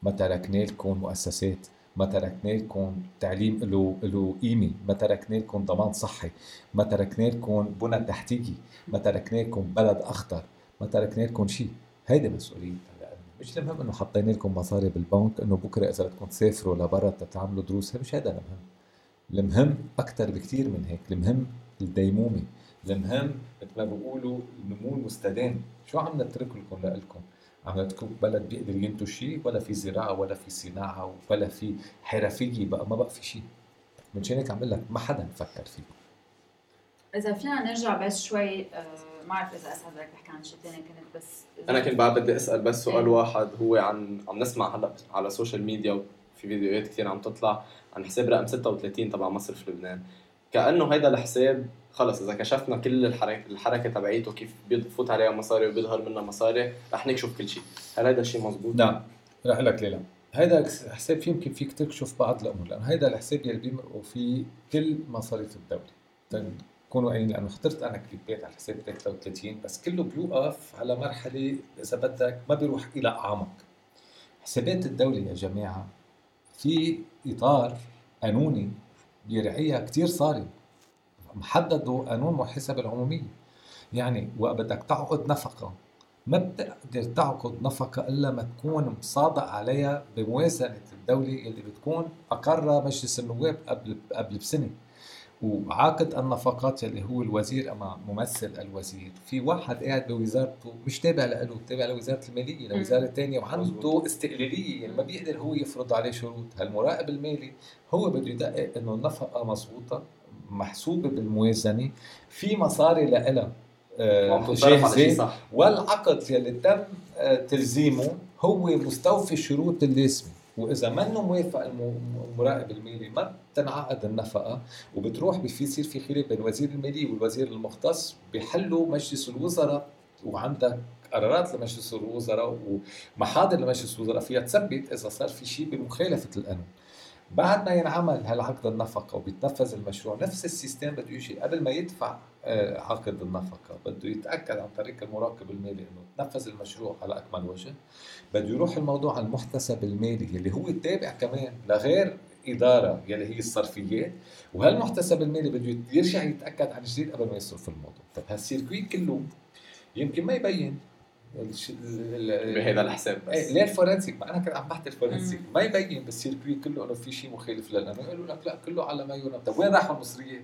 ما تركنا لكم مؤسسات. ما تركنا لكم تعليم له له قيمة، ما تركنا لكم ضمان صحي، ما تركنا لكم بنى تحتيه، ما تركنا لكم بلد اخضر، ما تركنا لكم شيء، هيدي مسؤوليتنا مش المهم إنه حطينا لكم مصاري بالبنك إنه بكرة إذا بدكم تسافروا لبرا تتعاملوا دروس، مش هذا المهم. المهم أكثر بكثير من هيك، المهم الديمومة، المهم مثل ما بيقولوا النمو المستدام، شو عم نترك لكم؟ لكم؟ عم نترك بلد بيقدر ينتج شيء ولا في زراعة ولا في صناعة ولا في حرفية بقى ما بقى في شيء. من شان هيك عم بقول لك ما حدا فكر فيكم. إذا فينا نرجع بس شوي آه، ما بعرف إذا اسعد بدك تحكي عن شيء ثاني كنت بس أنا كنت بعد بدي أسأل بس سؤال إيه. واحد هو عن عم نسمع هلا على ال social media وفي فيديوهات كثير عم تطلع عن حساب رقم 36 تبع مصرف لبنان كأنه هيدا الحساب خلص إذا كشفنا كل الحركه الحركة تبعيته كيف بيفوت عليها مصاري وبيظهر منها مصاري رح نكشف كل شيء. هل هيدا الشيء مزبوط؟ نعم. رح أقول لك ليه هيدا حساب في يمكن فيك تكشف بعض الأمور لأنه هيدا الحساب يلي بيمرقوا فيه كل مصاريف الدولة. تكونوا قايلين لأنه اخترت أنا كليبات على حساب 33 بس كله بيوقف على مرحلة إذا بدك ما بيروح إلى أعمق. حسابات الدولة يا جماعة في إطار قانوني بيرعيها كثير صارم. محددوا قانون محاسبه العمومية. يعني وقت بدك تعقد نفقة. ما بتقدر تعقد نفقة إلا ما تكون مصادق عليها بموازنة الدولة اللي بتكون أقرها مجلس النواب قبل قبل بسنة. وعاقد النفقات اللي هو الوزير أما ممثل الوزير. في واحد قاعد بوزارته مش تابع له تابع لوزارة المالية لوزارة تانية وعنده. استقلالية. يعني ما بيقدر هو يفرض عليه شروط. هالمراقب المالي هو بده يدقق إنه النفقة مضبوطة محسوبه بالموازنة في مصاري لها شيء صح. والعقد يلي تم آه، تلزيمه هو مستوفي الشروط اللازمة. وإذا منه موافق الم- المراقب المالي ما بتنعقد النفقة وبتروح في يصير في خلاف بين وزير الماليه والوزير المختص بيحلوا مجلس الوزراء وعندك قرارات لمجلس الوزراء ومحاضر لمجلس الوزراء فيها تثبت إذا صار في شيء بمخالفة القانون. بعد ما ينعمل هالعقد النفقة وبيتنفذ المشروع نفس السيستم بده يجي. قبل ما يدفع آه، عقد النفقة بده يتأكد عن طريق المراقب المالي إنه تنفذ المشروع على أكمل وجه. بده يروح الموضوع على المحتسب المالي اللي هو تابع كمان لغير إدارة يلي هي الصرفيات وهالمحتسب المالي بده يرجع يتأكد عن جديد قبل ما يصرف الموضوع. طب هالسيركويت كله يمكن ما يبين الش- بهذا الحساب بس. إيه ليه ال forensic؟ ما أنا كنت عم بحكي ال forensic. ما يبين بال circuit كله إنه في شيء مخالف للقانون يقولوا لك لا كله على ما يرام طيب وين راحوا المصريات؟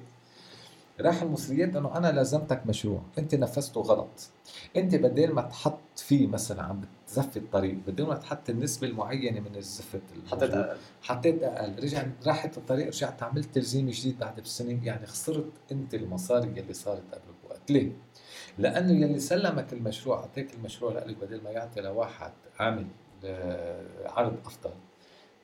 راح المصريات إنه أنا لزمتك مشروع. أنت نفذته غلط. أنت بدل ما تحط فيه مثلا عم بتزفي الطريق بدل ما تحط النسبة المعينة من الزفت حطيت أقل. حطيت أقل. رجع راحت الطريق رجعت عملت تلزيم جديد بعد بسنه يعني خسرت أنت المصاري اللي صارت قبل بوقت. ليه؟ لأنه يلي سلمك المشروع أعطيك المشروع لك بدل ما يعطي لواحد عامل آه، عرض أفضل.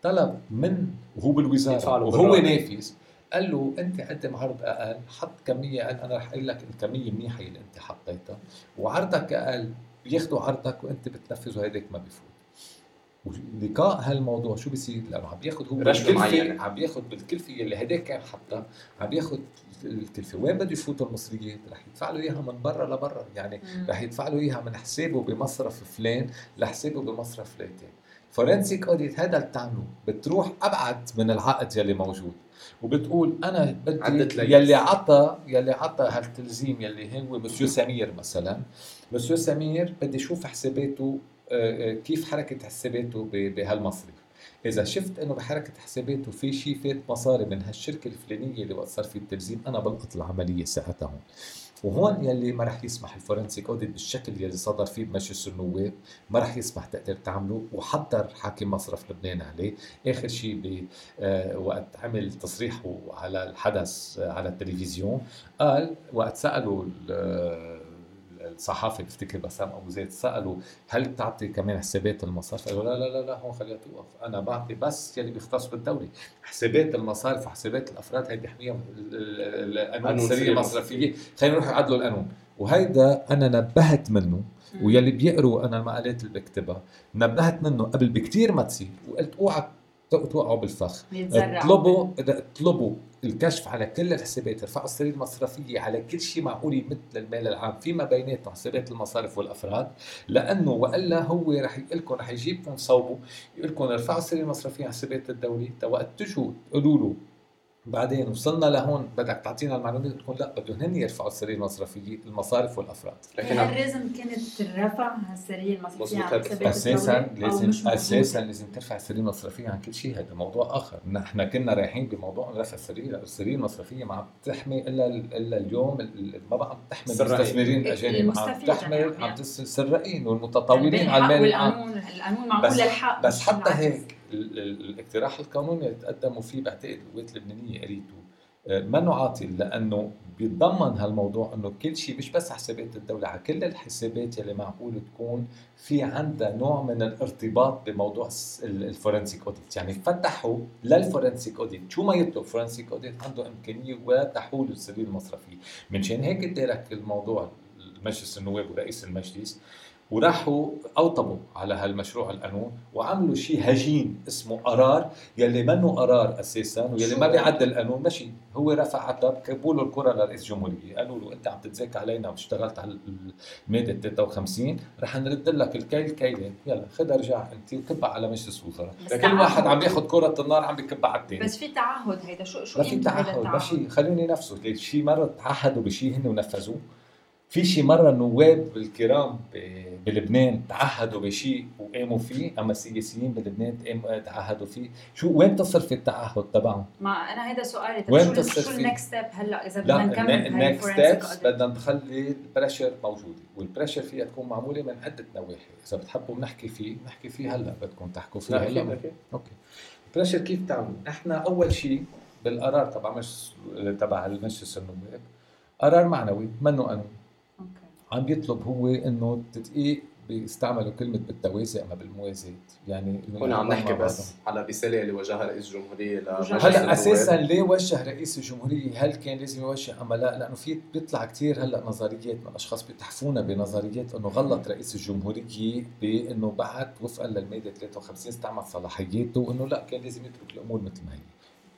طلب من وهو بالوزارة وهو. نافذ قال له أنت قدم عرض أقل حط كمية أقل أنا رح أقول لك الكمية منيحة اللي أنت حطيتها. وعرضك أقل بياخذوا عرضك وأنت بتنفذ وهيداك ما بفوت ولقاء هالموضوع شو بيصير؟ لأنه عم بياخذ هو بالكلفة- معينة. عم بياخذ بالكلفة اللي هداك كان حطها عم بياخذ الكلفة وين بده يفوتوا المصريات؟ رح يدفع له إياها من برا لبرا يعني رح يدفع له إياها من حسابه بمصرف فلان لحسابه بمصرف فلان تاني forensic audit هذا اللي بتعمله بتروح أبعد من العقد يلي موجود وبتقول أنا بدي. يلي عطى يلي عطى هالتلزيم يلي هو مسيو سمير مثلا مسيو سمير بدي أشوف حساباته كيف حركة حساباته بهالمصرف؟ إذا شفت إنه بحركة حساباته في شيء فات مصاري من هالشركة الفلانية اللي وقت صار في التلزيم أنا بلقط العملية ساعتها هون. وهون يلي ما رح يسمح الفورنسيك أوديت بالشكل يلي صدر فيه بمجلس النواب ما رح يسمح تقدر تعمله وحضر حاكم مصرف لبنان عليه. آخر شيء ب آه، وقت عمل تصريحه على الحدث آه، على التلفزيون قال وقت سألوا ال- الصحافي بفتكر بسام أبو زيد سالوا هل بتعطي كمان حسابات المصارف؟ قالوا لا لا لا لا هون خليها توقف، أنا بعطي بس يلي بيختص بالدولة، حسابات المصارف وحسابات الأفراد هي ال- القانون قانون السريه المصرفية، خلينا نروح يعدلوا القانون، وهيدا أنا نبهت منه ويلي بيقروا أنا المقالات اللي بكتبها نبهت منه قبل بكتير ما تصير وقلت أوعى توقعوا بالفخ. اطلبوا اطلبوا الكشف على كل الحسابات ارفعوا السرير المصرفية على كل شيء معقول يمت للمال العام فيما بيناتهم حسابات المصارف والأفراد. لأنه وإلا هو رح يقول لكم رح يجيبكم صوبه يقول لكم ارفعوا السرير المصرفية على حسابات الدولة. تا وقت تجوا تقولوا له بعدين وصلنا لهون بدك تعطينا المعلومات تقول لا بدهم هن يرفعوا السرير المصرفيه المصارف والأفراد لكن هل لازم كانت ترفع هالسريه المصرفيه أساسا لازم؟ أساسا لازم ترفع السرير المصرفيه عن كل شيء هذا موضوع آخر نحن كنا رايحين بموضوع رفع السرير السرير المصرفية ما عم تحمي إلا إلا اليوم ال- ما بقى عم تحمي. المستثمرين الأجانب عم تحمي يعني. عم تس- السراقين والمطورين بالحق على المال القانون معمول بس- للحق بس حتى. هيك الاقتراح القانوني اللي تقدموا فيه بعتقد القوات اللبنانية قريته آه، منه عاطل لأنه بيتضمن هالموضوع إنه كل شيء مش بس حسابات الدولة على كل الحسابات يلي معقول تكون في عندها نوع من الارتباط بموضوع ال forensic audit يعني فتحوا لل forensic audit شو ما يطلب forensic audit عنده إمكانية وفتحوا له السرية المصرفيه منشان هيك ترك الموضوع مجلس النواب ورئيس المجلس وراحوا اوطبوا على هالمشروع القانون وعملوا شيء هجين اسمه قرار يلي منه قرار أساسا ويلي ما؟ بيعدل القانون ماشي. هو رفع عتب كبوا له الكرة لرئيس الجمهوريه قالوا له أنت عم تتذاكى علينا واشتغلت على المادة 53 رح نرد لك الكيل كيلة. يلا خدها ارجع أنت وكبها على مجلس وزراء بس كل. واحد عم ياخذ كرة النار عم بكبها على الثاني. بس في تعهد هيدا. شو شو ما في تعهد ما التعهد؟ شيء خلوني نفسه. ليه شي مرة تعهدوا بشيء هن ونفذوه. في شي مرة النواب الكرام ب- بلبنان تعهدوا بشيء وقاموا فيه أما السياسيين بلبنان قاموا تعهدوا فيه. شو وين تصل في التعهد تبعهم؟ ما أنا هيدا سؤالي. وين شو تصير شو؟ ال next step هلأ إذا بدنا نكمل ال next audit؟ بدنا نخلي ال pressure موجودة وال pressure فيها تكون معمولة من عدة نواحي. إذا بتحبوا نحكي فيه نحكي فيه هلأ بدكم تحكوا فيه لا هلأ. okay. ال pressure كيف تعمل؟ إحنا أول شيء بالقرار تبع مجلس تبع المجلس النواب قرار معنوي منه قانون عم يطلب هو إنه التدقيق بيستعملوا كلمة بالتوازي أما بالموازاة يعني إنه هون عم نحكي بس على رساله اللي وجهها رئيس هلأ هلا. أساسا ليه وجه رئيس الجمهورية؟ هل كان لازم يوجه؟ أما لا لأنه في بيطلع كثير هلأ نظريات من أشخاص بيتحفونا بنظريات إنه غلط رئيس الجمهورية بإنه بعد وفقا للمادة 53 استعمل صلاحياته وإنه لا كان لازم يترك الأمور مثل ما هي.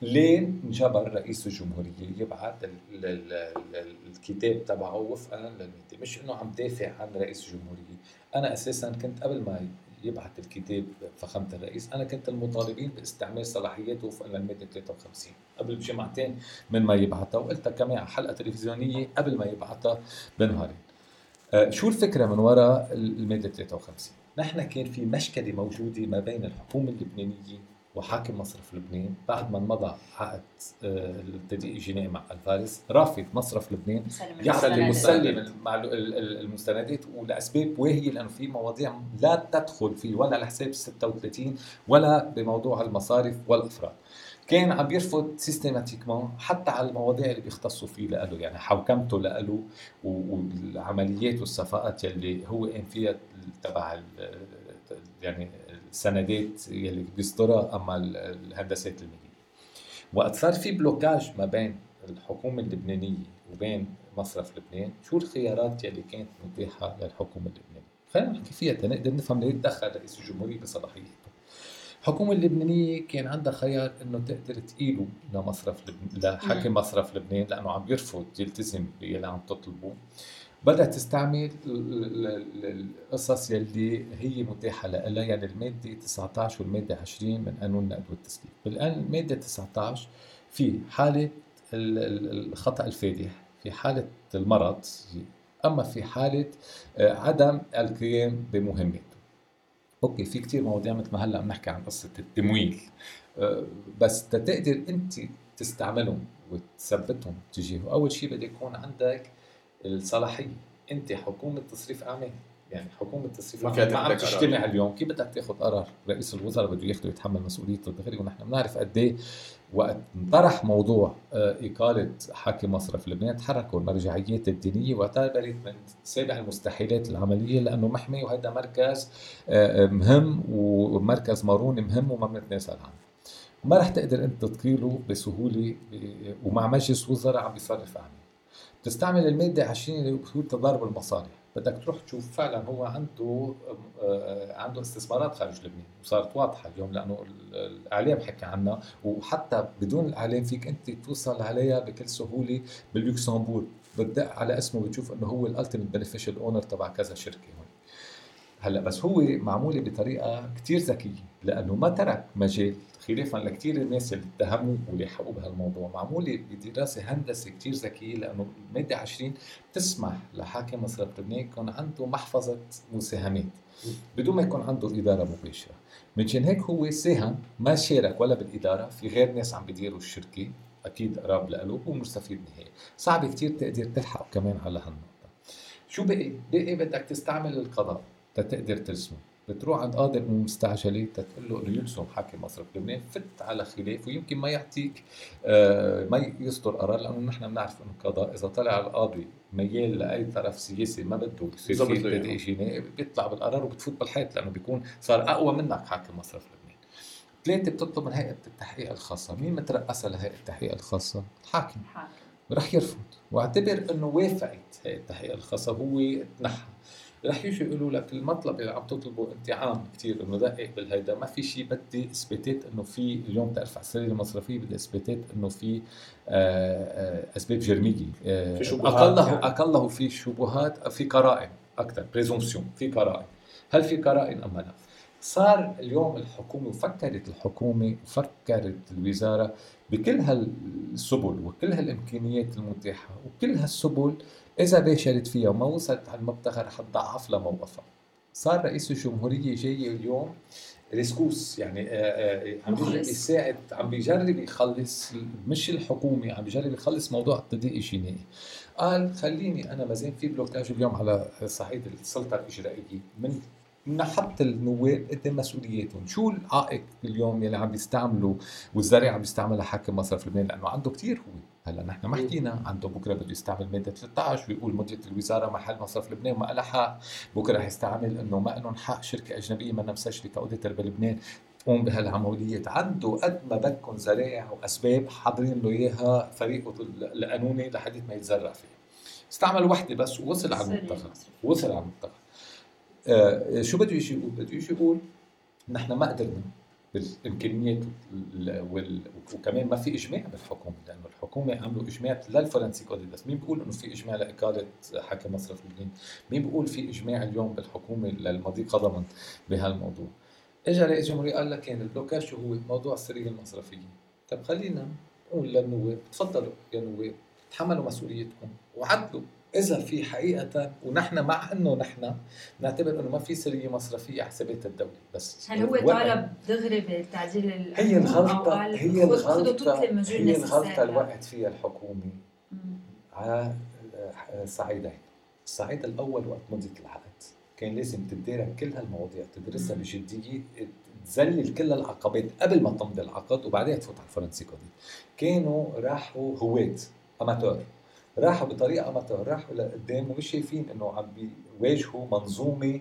ليه انجبر رئيس الجمهورية يبعث ال- ال- ال- الكتاب تبعه وفقا للماده مش إنه عم دافع عن رئيس الجمهورية. أنا أساسا كنت قبل ما يبعث الكتاب فخامة الرئيس أنا كنت المطالبين باستعمال صلاحياته وفقا للماده 53 قبل بجمعتين من ما يبعثها وقلتها كمان على حلقة تلفزيونية قبل ما يبعثها بنهارين. آه، شو الفكرة من وراء الماده 53 نحن كان في مشكلة موجودة ما بين الحكومة اللبنانية وحاكم مصرف لبنان بعد ما انمضى عقد آه، التدقيق الجنائي مع الفارس رافض مصرف لبنان المستندات. المسلم المستندات ولأسباب واهية لأنه في مواضيع لا تدخل فيه ولا على حساب 36 ولا بموضوع المصارف والأفراد. كان عم يرفض سيستماتيكمون حتى على المواضيع اللي بيختصوا فيه لإله يعني حوكمته لإله والعمليات والصفقات يلي هو قام فيها تبع يعني السندات يلي بيصدرها أما ال- الهندسات الماليه. وقت صار في بلوكاج ما بين الحكومة اللبنانية وبين مصرف لبنان. شو الخيارات يلي كانت متاحة للحكومة اللبنانية؟ خلينا نحكي فيها تنقدر نفهم ليه تدخل رئيس الجمهورية بصلاحياته الحكومة اللبنانية كان عندها خيار إنه تقدر تقيله لمصرف لبنان لحاكم مصرف لبنان لأنه عم يرفض يلتزم باللي عم تطلبه بدها تستعمل ال- ال- ال- القصص يلي هي متاحة لها يعني المادة 19 والمادة 20 من قانون النقد والتسليف، بالآن المادة 19 في حالة ال- ال- الخطأ الفادح، في حالة المرض، أما في حالة آه، عدم القيام بمهمته. أوكي في كتير مواضيع مثل ما هلأ عم نحكي عن قصة التمويل. آه، بس تقدر أنت تستعملهم وتثبتهم تجاهه أول شيء بده يكون عندك الصلاحية. أنت حكومة تصريف أعمال. يعني حكومة تصريف ما أعمال ما عم. تجتمع اليوم. كيف بدك تاخذ قرار؟ رئيس الوزراء بده ياخذ يتحمل مسؤوليته الدغري ونحن بنعرف قد إيه وقت انطرح موضوع آه، إقالة حاكم مصرف لبنان. تحركوا المرجعيات الدينية واعتبرت من سابع المستحيلات العملية لأنه محمي وهذا مركز آه، مهم ومركز مارون مهم وما بنتنازل عنه. ما رح تقدر أنت تقيله بسهولة ب- ومع مجلس وزراء عم بيصرف أعمال. تستعمل الماده 20 اللي بتقول تضارب المصالح بدك تروح تشوف فعلا هو عنده آه، عنده استثمارات خارج لبنان وصارت واضحة اليوم لأنه ال- الإعلام حكى عنها. وحتى بدون الإعلام فيك أنت توصل عليها بكل سهولة باللوكسمبورغ. بتدق على اسمه بتشوف إنه هو ال ultimate beneficial owner تبع كذا شركة هلا بس هو معمولة بطريقة كتير ذكية لأنه ما ترك مجال خلافا لكثير الناس اللي اتهموا ولحقوا بهالموضوع. معمولة بدراسة هندسة كتير ذكية لأنه المادة 20 تسمح لحاكم مصرف لبنان يكون عنده محفظة مساهمات بدون ما يكون عنده إدارة مباشرة. منشان هيك هو ساهم ما شارك ولا بالإدارة في غير ناس عم بيديروا الشركة أكيد قراب هو مستفيد نهائي. صعب كتير تقدر تلحق كمان على هالنقطة. شو بقي؟ بقي بدك تستعمل القضاء. تتقدر تلزمه بتروح عند قاضي مستعجلة تتقول له إنه يلزم حاكم مصرف لبنان فت على خلاف ويمكن ما يعطيك آه ما يصدر قرار لأنه نحن بنعرف إنه القضاء إذا طلع القاضي ميال لأي طرف سياسي ما بده يصير في. تدقيق جنائي بيطلع بالقرار وبتفوت بالحيط لأنه بيكون صار أقوى منك حاكم مصرف لبنان. ثلاثة بتطلب من هيئة التحقيق الخاصة، مين مترأسها لهيئة التحقيق الخاصة؟ الحاكم، حاكم رح يرفض. واعتبر إنه وافقت هيئة التحقيق الخاصة هو تنحى رح يجوا يقولوا لك المطلب اللي عم تطلبه انت عام كثير انه دقق بالهيدا ما في شيء بدي اثباتات إنه في اليوم تعرف على السرية المصرفية بدي اثباتات إنه في آه، آه، أسباب جرمية آه، في شبهات أقله يعني. أقله في شبهات في قرائن أكثر présomptions في قرائن هل في قرائن أم لا؟ صار اليوم الحكومة وفكرت الحكومة وفكرت الوزارة بكل هالسبل وكل هالإمكانيات المتاحة وكل هالسبل إذا باشرت فيها وما وصلت على المبتغى رح تضعف لها موقفها صار رئيس الجمهورية جاي اليوم rescousse يعني آه، آه، عم. يساعد عم بيجرب يخلص مش الحكومة عم بيجرب يخلص موضوع التدقيق الجنائي. قال خليني أنا ما زال في blocage اليوم على صعيد السلطة الإجرائية. من نحط النواب قدام مسؤولياتهم، شو العائق اليوم يلي عم بيستعملوا والذرائع عم بيستعملها حاكم مصرف لبنان؟ لأنه عنده كتير هو، هلا نحن ما حكينا عنده بكرة بده يستعمل مادة 13 ويقول مدير الوزارة محل مصرف لبنان وما لها حق، بكرة رح يستعمل إنه ما لهم حق شركة أجنبية ما مسجله ك auditor بلبنان تقوم بهالعمليات عنده قد ما بدكم ذرائع وأسباب حاضرين له إياها فريقه القانوني لحد ما يتزرع فيه. استعمل وحدة بس ووصل على المنتخب وصل على المنتخب آه شو بده يجي يقول؟ بده يجي يقول نحن ما قدرنا بالامكانيات وال... وكمان ما في إجماع بالحكومة لأنه الحكومة عملوا إجماع لل forensic audits، مين بيقول إنه في إجماع لإقالة حاكم مصرف لبنان؟ مين بيقول في إجماع اليوم بالحكومة للمضي قدما بهالموضوع؟ اجى رئيس الجمهوريه قال لك كان البلوكاج شو هو؟ موضوع السرية المصرفية. طيب خلينا نقول للنواب تفضلوا يا نواب تحملوا مسؤوليتكم وعدلوا إذا في حقيقة ونحن مع إنه نحن نعتبر إنه ما في سرية مصرفية على حسابات الدولة بس هل هو طالب دغري بتعديل هي الغلطة هي الغلطة هي الغلطة الوقت فيها الحكومة على صعيدين الصعيد الأول وقت مضت العقد كان لازم تدارك كل هالمواضيع تدرسها بجدية تذلل كل العقبات قبل ما تمضي العقد وبعدين تفوت على الفرنسي كودي كانوا راحوا هواة أماتور. راحوا بطريقة اماتور راحوا لقدام ومش شايفين إنه عم بيواجهوا منظومة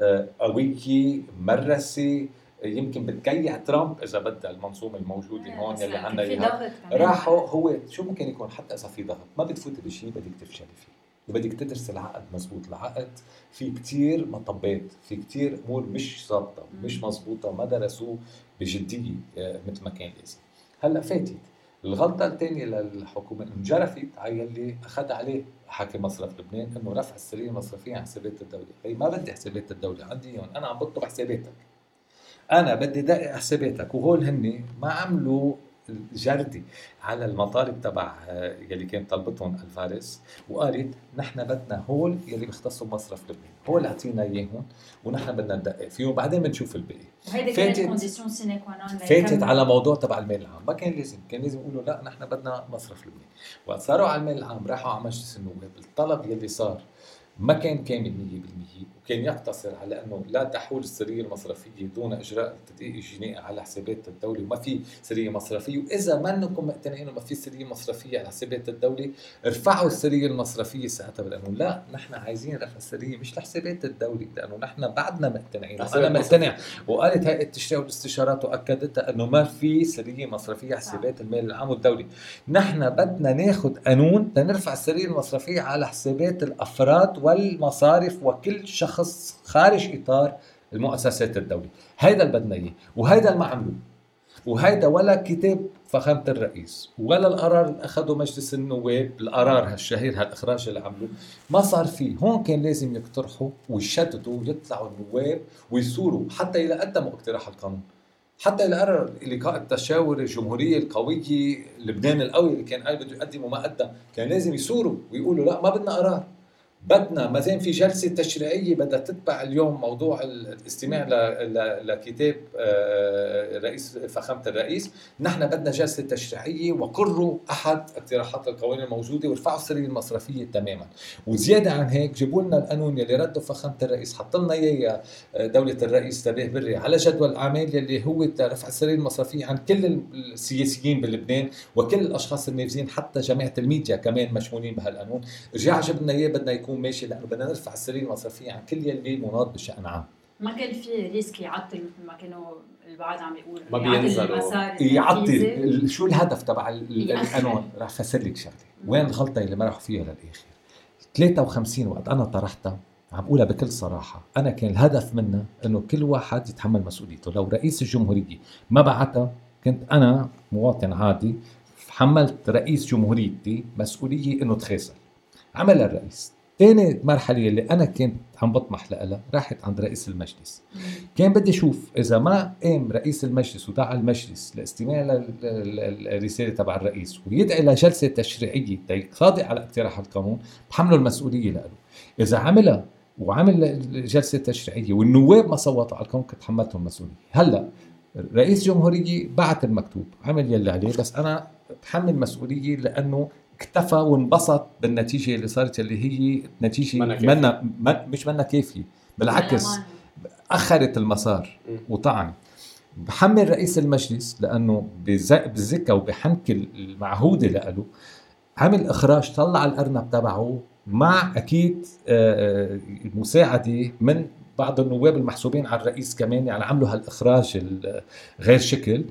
آه، قوية مرسه يمكن بتكيع ترامب إذا بدها المنظومة الموجودة آه، هون يلي عندنا إياها. راحوا هو شو ممكن يكون؟ حتى إذا في ضغط ما بتفوتي بشيء بدك تفشلي فيه. وبدك تدرس العقد مزبوط العقد في كتير مطبات في كتير أمور مش ظابطة مش مزبوطة ما درسوه بجدية آه، مثل ما كان لازم. هلأ فاتت. الغلطة الثانية للحكومة انجرفت على يلي أخذ عليه حاكم مصرف لبنان إنه رفع السرية المصرفية عن حسابات الدولة، هي ما بدي حسابات الدولة عندي هون، أنا عم بطلب حساباتك. أنا بدي دقق حساباتك وهول هن ما عملوا الجردي على المطالب تبع آه، يلي كانت طلبتهم الفارس وقالت نحن بدنا هول يلي بيختصوا بمصرف لبنان. هول اعطينا إياهم ونحن بدنا ندقق فيهم وبعدين بنشوف الباقي. وهيدي كانت كونديسيون سيني فاتت على موضوع تبع المال العام. ما كان لازم كان لازم يقولوا لا نحن بدنا مصرف لبنان وقت صاروا على المال العام راحوا على مجلس النواب الطلب يلي صار ما كان كامل 100% وكان يقتصر على أنه لا تحول السرية المصرفية دون إجراء التدقيق الجنائي على حسابات الدولة. وما في سرية مصرفية. وإذا ما أنكم مقتنعين انه ما في سرية مصرفية على حسابات الدولة ارفعوا السرية المصرفية ساعتها. بالقانون لا نحن عايزين رفع السرية مش لحسابات الدولة. لأنه نحن بعدنا مقتنعين. أنا مقتنع. وقالت هيئة التشريع والاستشارات واكدتها أنه ما في سرية مصرفية على حسابات المال العام والدولي. نحن بدنا ناخذ قانون لنرفع السرية المصرفية على حسابات الأفراد والمصارف وكل شخص خارج إطار المؤسسات الدولية. هيدا اللي بدنا إياه وهيدا اللي ما عملوه. وهيدا ولا كتاب فخامة الرئيس ولا القرار اللي أخذه مجلس النواب القرار هالشهير هالإخراج اللي عملوه ما صار فيه. هون كان لازم يقترحوا ويشتتوا ويطلعوا النواب ويثوروا حتى إلى قدموا اقتراح القانون. حتى إلى قرر لقاء التشاور الجمهورية القوية لبنان القوي اللي كان قال بده يقدم وما قدم. كان لازم يثوروا ويقولوا لا ما بدنا قرار. بدنا ما زين في جلسة تشريعية بدها تتبع اليوم موضوع الاستماع لكتاب آه، رئيس فخامة الرئيس، نحن بدنا جلسة تشريعية وقروا أحد اقتراحات القوانين الموجودة وارفعوا السريه المصرفية تماما، وزيادة عن هيك جيبوا لنا القانون يلي رده فخامة الرئيس حط لنا إياه آه، دولة الرئيس تبيه بري على جدول الاعمال يلي هو رفع السريه المصرفية عن كل السياسيين بلبنان وكل الأشخاص النافذين حتى جماعة الميديا كمان مشمولين بهالقانون، رجع جاب لنا إياه بدنا يكون يكون ماشي. لأنه بدنا نرفع السريه المصرفية عن كل يلي مناط بشأن عام. ما كان في ريسك يعطل مثل ما كانوا البعض عم يقولوا. ما بينزلوا. يعطل. شو الهدف تبع القانون؟ رح فسر لك شغلة. وين الغلطة اللي ما راحوا فيها للآخر؟ 53 وقت أنا طرحتها عم بقولها بكل صراحة. أنا كان الهدف منها أنه كل واحد يتحمل مسؤوليته. لو رئيس الجمهورية ما بعتها. كنت أنا مواطن عادي حملت رئيس جمهوريتي مسؤولية أنه تخاسر عمل الرئيس. ثاني مرحلة اللي أنا كنت عم بطمح لها راحت عند رئيس المجلس. كان بدي أشوف إذا ما قام رئيس المجلس ودعا المجلس لاستماع الرسالة تبع الرئيس ويدعي لجلسة تشريعية تقاضي على اقتراح القانون بحمله المسؤولية له إذا عملها وعمل جلسة تشريعية والنواب ما صوتوا على القانون كنت حملتهم المسؤولية هلأ رئيس جمهورية بعت المكتوب عمل يلي عليه بس أنا بحمل مسؤولية لأنه اكتفى وانبسط بالنتيجة اللي صارت اللي هي نتيجة منا مش منا كافيه بالعكس اخرت المسار. وطعن. بحمل رئيس المجلس لأنه بز- بالذكة وبحنكة المعهوده له عمل إخراج طلع الأرنب تبعه مع أكيد آه، آه، مساعده من بعض النواب المحسوبين على الرئيس كمان يعني عملوا هالإخراج ال- غير شكل.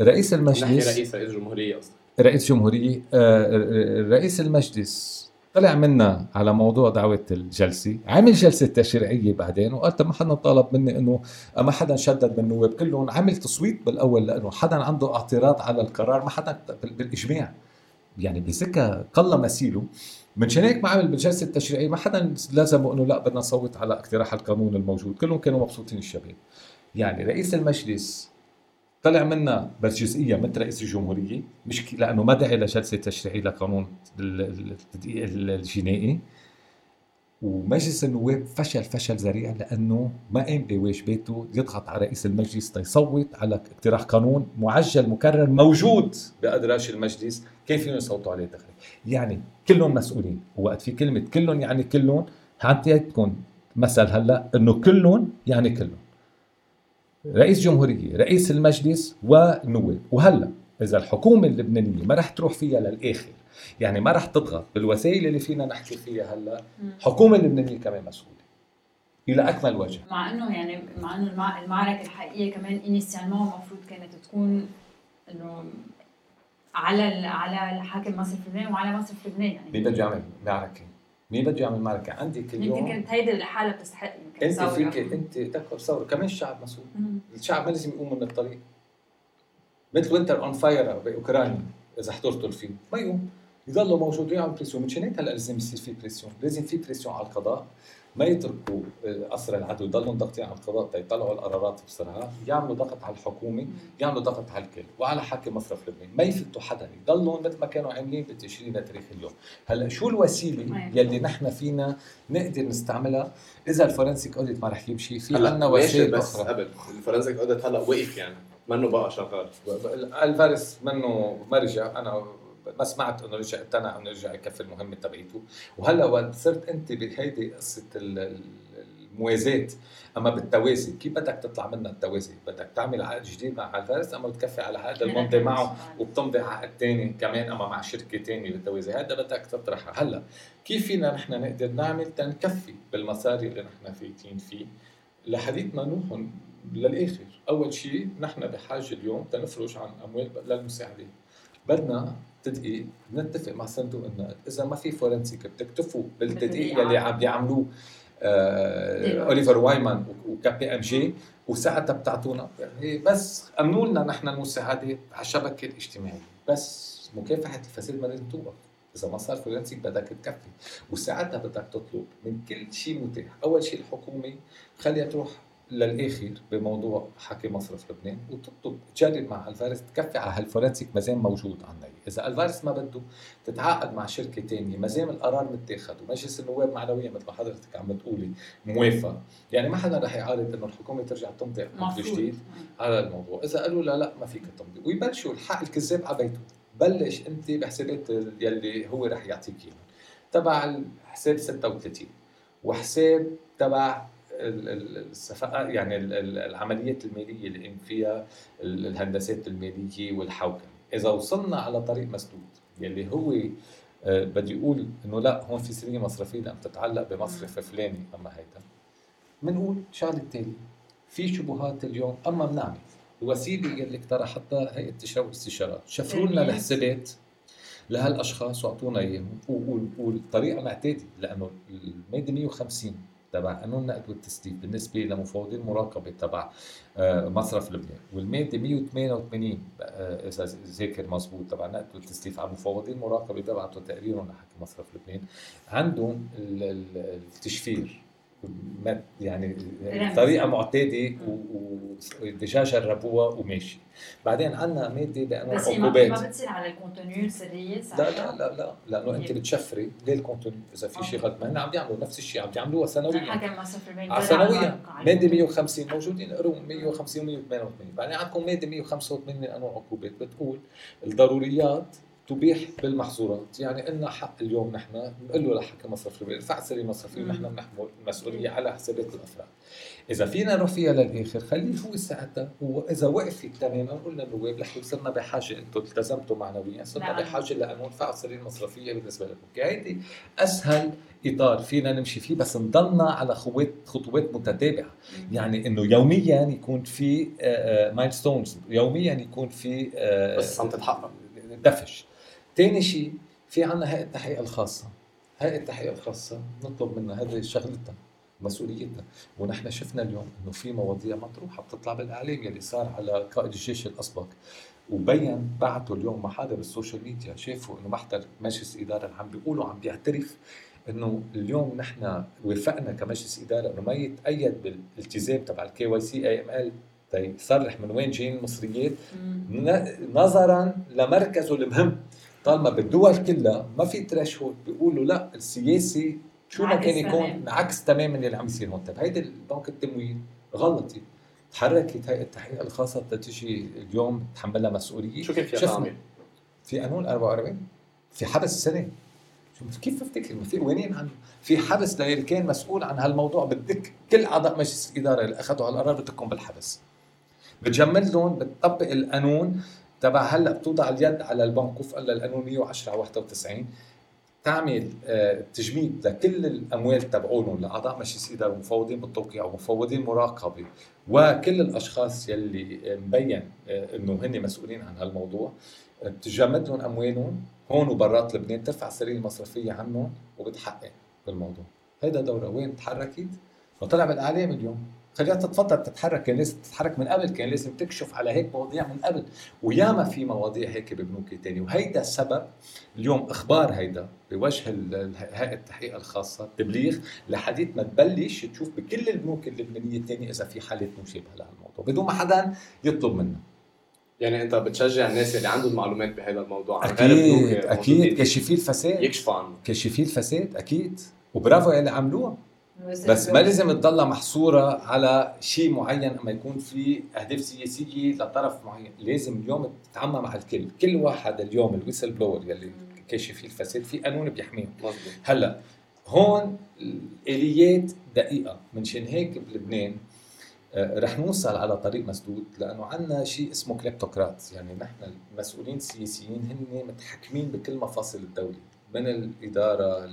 رئيس نحكي المجلس رئيس رئيس جمهورية قصدي رئيس جمهورية آه، رئيس المجلس طلع منا على موضوع دعوة الجلسة عمل جلسة تشريعية بعدين وقال ما حدا طالب مني إنه ما حدا شدد من النواب كلهم عمل تصويت بالأول لأنه حدا عنده اعتراض على القرار ما حدا بال- بالإجماع. يعني بسكة قل مثيله منشان هيك ما عمل بالجلسة التشريعية ما حدا لازمه إنه لا بدنا نصوت على اقتراح القانون الموجود كلهم كانوا مبسوطين الشباب. يعني رئيس المجلس طلع منا بس جزئية مثل رئيس الجمهورية مش لأنه ما دعي لجلسه تشريعيه لقانون ال- ال- التدقيق ال- الجنائي. ومجلس النواب فشل فشل ذريع لأنه ما قام بواجباته يضغط على رئيس المجلس تيصوت على اقتراح قانون معجل مكرر موجود بأدراج المجلس. كيف فيهم يصوتوا عليه دغري يعني كلهم مسؤولين. وقت في كلمة كلهم يعني كلهم حتى مثل هلأ إنه كلهم يعني كلهم. رئيس جمهورية رئيس المجلس والنواب وهلا إذا الحكومة اللبنانية ما رح تروح فيها للآخر يعني ما رح تضغط بالوسائل اللي فينا نحكي فيها هلا الحكومة اللبنانية كمان مسؤولة. إلى أكمل وجه. مع إنه يعني مع إنه المع- المعركة الحقيقية كمان انيسيالمون المفروض كانت تكون إنه على على الحاكم مصرف لبنان وعلى مصرف لبنان يعني. مين بده يعمل معركة؟ مين بده يعمل معركة؟ عندك يمكن اليوم كانت هيدي الحالة بتستحق يمكن أنت. فيك أنت تذكر ثورة. كمان الشعب مسؤول. الشعب ما لازم يقوم من الطريق. مثل Winter on Fire بأوكرانيا إذا حضرتوا الفيلم. ما يقوم. يضلوا موجودين على ال pression. مشان هيك هلأ لازم يصير في pression؟ لازم في pression على القضاء. ما يتركوا آه، اسر العدو. يضلوا ضاغطين على القضاء تيطلعوا القرارات بسرعة. يعملوا ضغط على الحكومة يعملوا ضغط على الكل. وعلى حاكم مصرف لبنان. ما يفتوا حدا. يضلوا مثل ما كانوا عاملين بالتشرين لتاريخ اليوم. هلا شو الوسيلة. يلي نحن فينا نقدر نستعملها؟ إذا ال forensic audit ما رح يمشي. في عندنا وسائل بس أخرى. قبل؟ ال forensic audit هلا وقف يعني. منه بقى شغال. الفارس منه ما رجع. أنا ما سمعت إنه رجع اقتنع إنه رجع يكفي المهمة تبعيته. وهلأ وقت صرت أنت بهيدي قصة ال- ال- الموازاة. أما بالتوازي كيف بدك تطلع منها التوازي؟ بدك تعمل عقد جديد مع الفارس أما بتكفي على عقد الممضي معه وبتمضي عقد ثاني كمان أما مع شركة ثانية بالتوازي هذا بدك تطرحها. هلأ كيف فينا نحن نقدر نعمل تنكفي بالمسار اللي نحن فايتين فيه؟ لحديثنا نروح للآخر. أول شيء نحن بحاجة اليوم تنفرج عن أموال للمساعدات بدنا تدقيق نتفق مع صندوق النقد إذا ما في فورنسيك بتكتفوا بالتدقيق يلي عم بيعملوه آه Deloitte. Oliver Wyman و KPMG وساعتها بتعطونا. هي بس أمنوا لنا نحن المساعدات على الشبكة الاجتماعية. بس مكافحه الفساد ما لازم توقف إذا ما صار forensic بدك تكفي. وساعتها بدك تطلب من كل شيء متاح. أول شيء الحكومة خليها تروح للآخر بموضوع حاكم مصرف لبنان. وتطلب تجرب مع الفارس تكفي على هال forensic مازال موجود عندنا. إذا الفارس ما بده تتعاقد مع شركة ثانية ما زال القرار متاخد ومجلس النواب معنويا مثل ما حضرتك عم بتقولي موافق. يعني ما حدا رح يعارض إنه الحكومة ترجع تمضي عقد جديد على الموضوع. إذا قالوا لا لا ما فيك تمضي. ويبلشوا الحق الكذاب على بيته. بلش أنت بحسابات يلي هو رح يعطيك اياهم تبع الحساب 36 وحساب تبع ال- ال- الصفقات يعني ال- ال- العمليات المالية اللي فيها ال- الهندسات المالية والحوكمة. إذا وصلنا على طريق مسدود يلي هو آه، بدي يقول إنه لا هون في سريه مصرفية لم تتعلق بمصرف فلاني أما هيدا. بنقول شغلة التالي في شبهات اليوم أما بنعمل. الوسيله يلي اقترحتها هيئة التشاور والاستشارات شفروا لنا. الحسابات لهالأشخاص وأعطونا إياهم. والطريقة معتادة لأنه المادة 150 تبع قانون النقد والتسديد بالنسبة لمفوضين المراقبه تبع آه، مصرف لبنان. والمادة 188 آه، إذا ذاكر مزبوط تبع النقد والتسليف على مفوضين المراقبه بيبعتوا تقريرهم لحاكم مصرف لبنان. عندهم ال- ال- التشفير. ما- يعني. طريقة معتادة و déjà جربوها وماشي. بعدين عندنا ماده بقانون بس ما العقوبات ما بتصير على ال contenu السريه لا؟ لا لا لا. لأنه أنت بتشفري ليه ال contenu إذا في شيء غلط. ما هن عم يعملوا نفس الشيء عم يعملوها سنويا. حكم على سنويا. ماده 150 موجودين اقروا 150 و188 بعدين عندكم ماده 185 من قانون العقوبات بتقول الضروريات تبيح بالمحظورات. يعني إلنا حق اليوم نحن نقول له لحكم مصرفي ارفع سري مصرفي مم. ونحن بنحمل المسؤوليه على حسابات الأفراد. إذا فينا نروح فيها للآخر خليه هو ساعتها واذا وقف فيك تماما نقول للنواب لحي صرنا بحاجة أنتم التزمتوا معنويا صرنا نعم. بحاجة لأنه نرفع السريه المصرفيه بالنسبة لكم. هيدي أسهل إطار فينا نمشي فيه بس نضلنا على خطوات خطوات متتابعة. يعني إنه يوميا يكون في milestones يوميا يكون في آه، بس عم تتحقق. دفش. تاني شيء في عنا هيئة التحقيق الخاصة. هيئة التحقيق الخاصة نطلب منها هذه شغلتها مسؤوليتها. ونحن شفنا اليوم إنه في مواضيع مطروحة بتطلع بالإعلام يلي صار على قائد الجيش الأسبق. وبين بعثوا اليوم محاضر بال social media شافوا إنه محضر مجلس إدارة عم بيقولوا عم بيعترف إنه اليوم نحن وافقنا كمجلس إدارة إنه ما يتقيد بالالتزام تبع ال KYC AML يصرح من وين جايين المصريات؟ نظرا لمركزه المهم. طالما بالدول كلها ما في threshold بيقولوا لا السياسي شو ما كان يكون. عكس تماما اللي عم يصير هون. طيب هيدي البنك التمويل غلطت تحركت هيئه التحقيق الخاصة تجي اليوم تحملها مسؤولية. شو كان فيها؟ في قانون 44 في حبس سنة. كيف بفتكر؟ ما في قوانين عنه في حبس للي كان مسؤول عن هالموضوع بدك كل أعضاء مجلس الإدارة اللي أخذوا هالقرار بدكم بالحبس. بتجمد لهم بتطبق القانون تبع هلا بتوضع اليد على البنك وفقا للقانون 110 على 91 تعمل آه، تجميد لكل الأموال تبعولهم لأعضاء مجلس إدارة ومفوضين بالتوقيع ومفوضين مراقبة وكل الأشخاص يلي مبين آه، إنه هن مسؤولين عن هالموضوع بتجمد لهم أموالهم هون وبرات لبنان ترفع السريه المصرفية عنهم وبتحقق بالموضوع. هيدا دورها وين تحركت وطلع بالإعلام اليوم. خليها تتفضل تتحرك كان لازم تتحرك من قبل كان لازم تكشف على هيك مواضيع من قبل. وياما في مواضيع هيك ببنوك تاني وهيدا السبب اليوم إخبار هيدا بوجه هيئة التحقيق الخاصة تبليغ لحديت ما تبلش تشوف بكل البنوك اللبنانية الثانية إذا في حالات مشابهة لهالموضوع. بدون ما حدا يطلب منا يعني أنت بتشجع الناس اللي عندهم معلومات بهذا الموضوع عن أكيد أكيد. كشفي الفساد. يكشفوا عنه. كشفي الفساد أكيد. وبرافو يلي عملوها. بس ما لازم تضلها محصورة على شيء معين أما يكون في أهداف سياسية لطرف معين. لازم اليوم تتعامل مع الكل. كل واحد اليوم الويسل بلور يلي كاشف الفساد في قانون بيحميهم. هلأ هون الآليات دقيقة. منشان هيك بلبنان آه، رح نوصل على طريق مسدود لأنه عندنا شيء اسمه كليبتوقراط يعني نحن المسؤولين السياسيين هن متحكمين بكل مفاصل الدولة. من الإدارة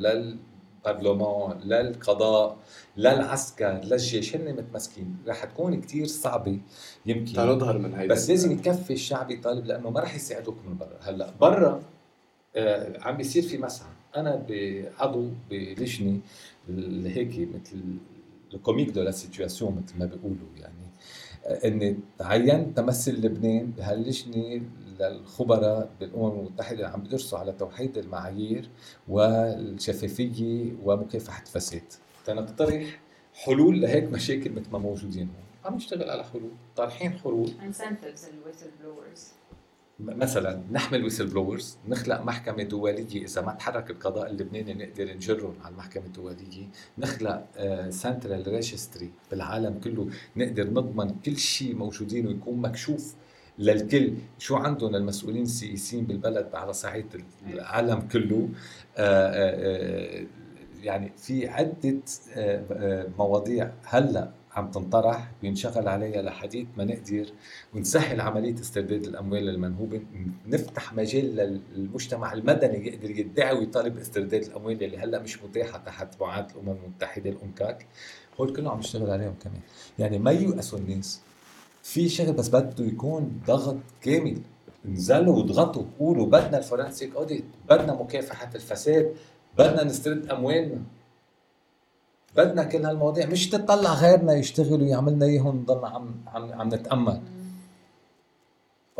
للبرلمان للقضاء للعسكر للجيش هن متمسكين. رح تكون كتير صعبة يمكن. تنظهر من هيدا. بس لازم يكفي الشعب يطالب لأنه ما رح يساعدوك من برا. هلأ برا آه عم بيصير في مسعى. أنا عضو بلجنة هيك مثل ال comique de la situation مثل ما بيقولوا يعني آه، إني تعينت مثل لبنان بهاللجنة للخبراء بالأمم المتحدة اللي عم بيدرسوا على توحيد المعايير والشفافية ومكافحة الفساد تنقترح حلول لهيك مشاكل مثل ما موجودين هون. عم نشتغل على حلول. طارحين حلول. مثلا نحمل whistleblowers نخلق محكمة دولية. إذا ما تحرك القضاء اللبناني نقدر نجرهم على المحكمة الدولية. نخلق central registry بالعالم كله نقدر نضمن كل شيء موجودين ويكون مكشوف للكل شو عندهم المسؤولين السياسيين بالبلد على صعيد العالم كله؟ آه، آه، آه، يعني في آه، مواضيع هلأ عم تنطرح بينشغل عليها لحديث ما نقدر ونسهل عملية استرداد الأموال المنهوبة. نفتح مجال للمجتمع المدني يقدر يدعي ويطالب باسترداد الأموال اللي هلأ مش متاحة تحت معاهده الأمم المتحدة ال UNCAC هول كله عم نشتغل عليهم كمان. يعني ما ييأسوا الناس. في شغل بس بده يكون ضغط كامل. انزلوا واضغطوا قولوا بدنا ال forensic audit بدنا مكافحة الفساد بدنا نسترد اموالنا بدنا كل هالمواضيع مش تطلع غيرنا يشتغل ويعملنا إياهم نضلنا عم عم عم نتأمل.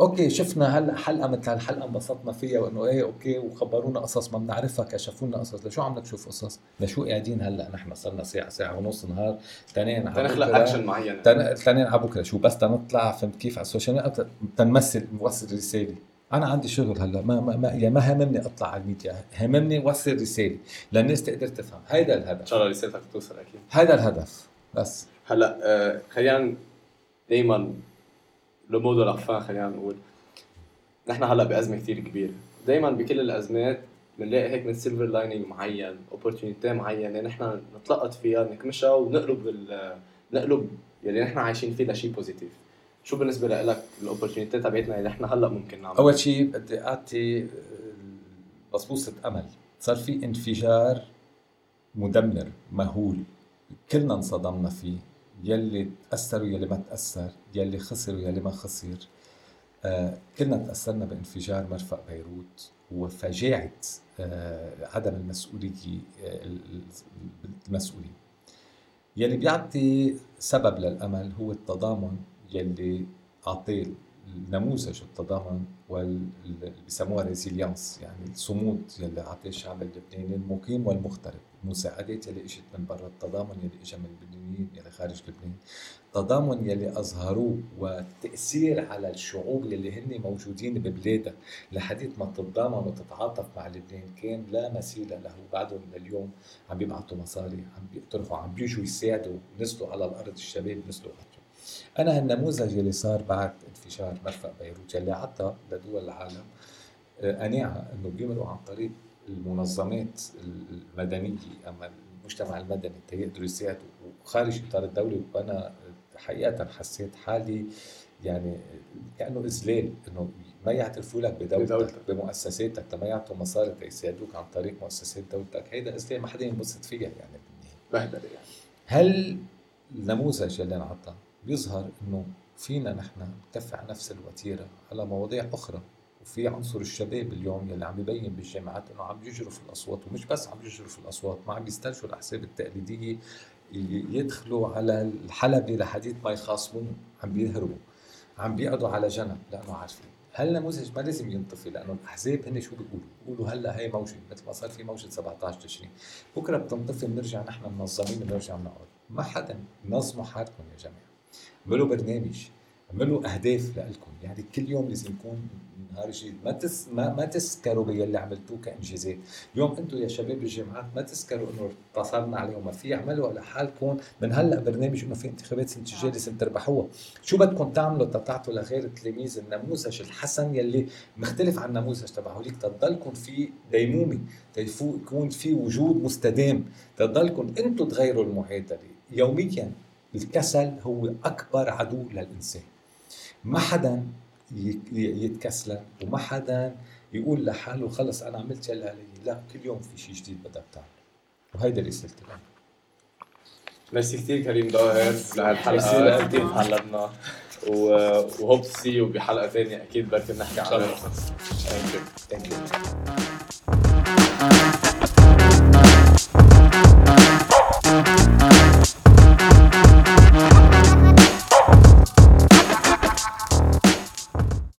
أوكي شفنا هلا حلقه مثل هالحلقه انبسطنا فيها وإنه إيه أوكي وخبرونا قصص ما بنعرفها كشفوا لنا قصص. لشو عم نشوف قصص؟ لشو قاعدين هلأ؟ نحن صرنا ساعة ساعة ونص نهار تنين على تنخلق. اكشن معين تن- تنين على بكرة. شو بس تنطلع فهمت كيف؟ على ال social media تنمثل نوصل رسالة. أنا عندي شغل هلأ. ما ما ما, يعني ما هممني أطلع على الميديا. هممني وصل رسالة. للناس تقدر تفهم. هيدا إن الهدف شاء الله رسالتك توصل أكيد. هذا الهدف. بس. هلأ آه، خلينا دائما le mot de la fin خلينا نقول. نحن هلا بأزمة كثير كبيرة. دائما بكل الأزمات بنلاقي هيك من silver lining معين opportunity معينه نحن نتلقط فيها نكمشها ونقلب ال نقلب يلي نحن عايشين فيه لشيء positive شو بالنسبة لك ال opportunity تبعتنا اللي نحن هلا ممكن نعمل أول شيء بدي أعطي بصبوصه أمل. صار في انفجار مدمر مهول. كلنا انصدمنا فيه. يلي تأثر ويلي ما تأثر يلي خسر ويلي ما خسر. آه كلنا تأثرنا بانفجار مرفق بيروت وفجاعة آه عدم المسؤولية آه المسؤولين يلي بيعطي سبب للأمل هو التضامن يلي اعطيه نموذج التضامن واللي بيسموها résilience يعني الصمود يلي اعطيه الشعب اللبناني المقيم والمغترب. المساعدات يلي إجت من برا التضامن يلي اجى من اللبنانيين يلي خارج لبنان التضامن يلي أظهروه والتاثير على الشعوب يلي هن موجودين ببلادها لحديث ما تتضامن وتتعاطف مع لبنان كان لا مثيل له. بعدهم لليوم عم بيبعثوا مصاري عم بيقترحوا عم بيجوا يساعدوا نزلوا على الأرض الشباب نزلوا أنا هالنموذج اللي صار بعد انفجار مرفق بيروت اللي عطى لدول العالم آه، قناعة إنه بيمروا عن طريق المنظمات المدنية أما المجتمع المدني تيقدروا يساعدوا وخارج إطار الدولي وأنا حقيقة حسيت حالي يعني كأنه اذلال إنه ما يعترفوا لك بدولتك بمؤسساتك ما يعطوا مصاري تيساعدوك عن طريق مؤسسات دولتك. هيدا اذلال ما حدا ينبسط فيها يعني بهدله يعني هل النموذج اللي انعطى بيظهر إنه فينا نحن على نفس الوتيرة على مواضيع أخرى؟ وفي عنصر الشباب اليوم يلي عم يبين بالجامعات إنه عم يجروا في الأصوات ومش بس عم يجروا في الأصوات ما عم يسترجوا الأحزاب التقليدية يدخلوا على الحلبة لحديث ما يخاصموه عم بيهربوا عم بيقعدوا على جنب لأنه عارفين. هالنموذج ما لازم ينطفي لأنه الأحزاب هن شو بيقولوا؟ بيقولوا هلأ هي موجة مثل ما صار في موجة 17 تشرين. بكرة بتنطفي بنرجع نحن منظمين بنرجع بنقعد ما حدا نظموا حالكم يا جماعة. اعملوا برنامج اعملوا أهداف لكم يعني كل يوم لازم يكون نهار جديد ما تس ما, ما تسكروا باللي عملتوه كإنجازات. اليوم أنتم يا شباب الجامعات ما تسكروا إنه اتصلنا عليهم ما في اعملوا لحالكم من هلأ برنامج إنه في انتخابات سنه الجايه لازم تربحوها. شو بدكم تعملوا؟ تتعطوا لغير التلاميذ النموذج الحسن يلي مختلف عن النموذج تبع هوليك تضلكم في ديمومه يكون في وجود مستدام. تضلكم أنتم تغيروا المعادلة. يوميا الكسل هو أكبر عدو للإنسان. ما حدا يتكسل وما حدا يقول لحاله خلص أنا عملت يلي علي. لا كل يوم في شيء جديد بدك تعمله وهيدا رسالة الأمل ميرسي كثير كريم ظاهر لهالحلقة. كثير تعلمنا و hope see you بحلقة ثانية. أكيد بركي بنحكي عنها. thank you ثانك يو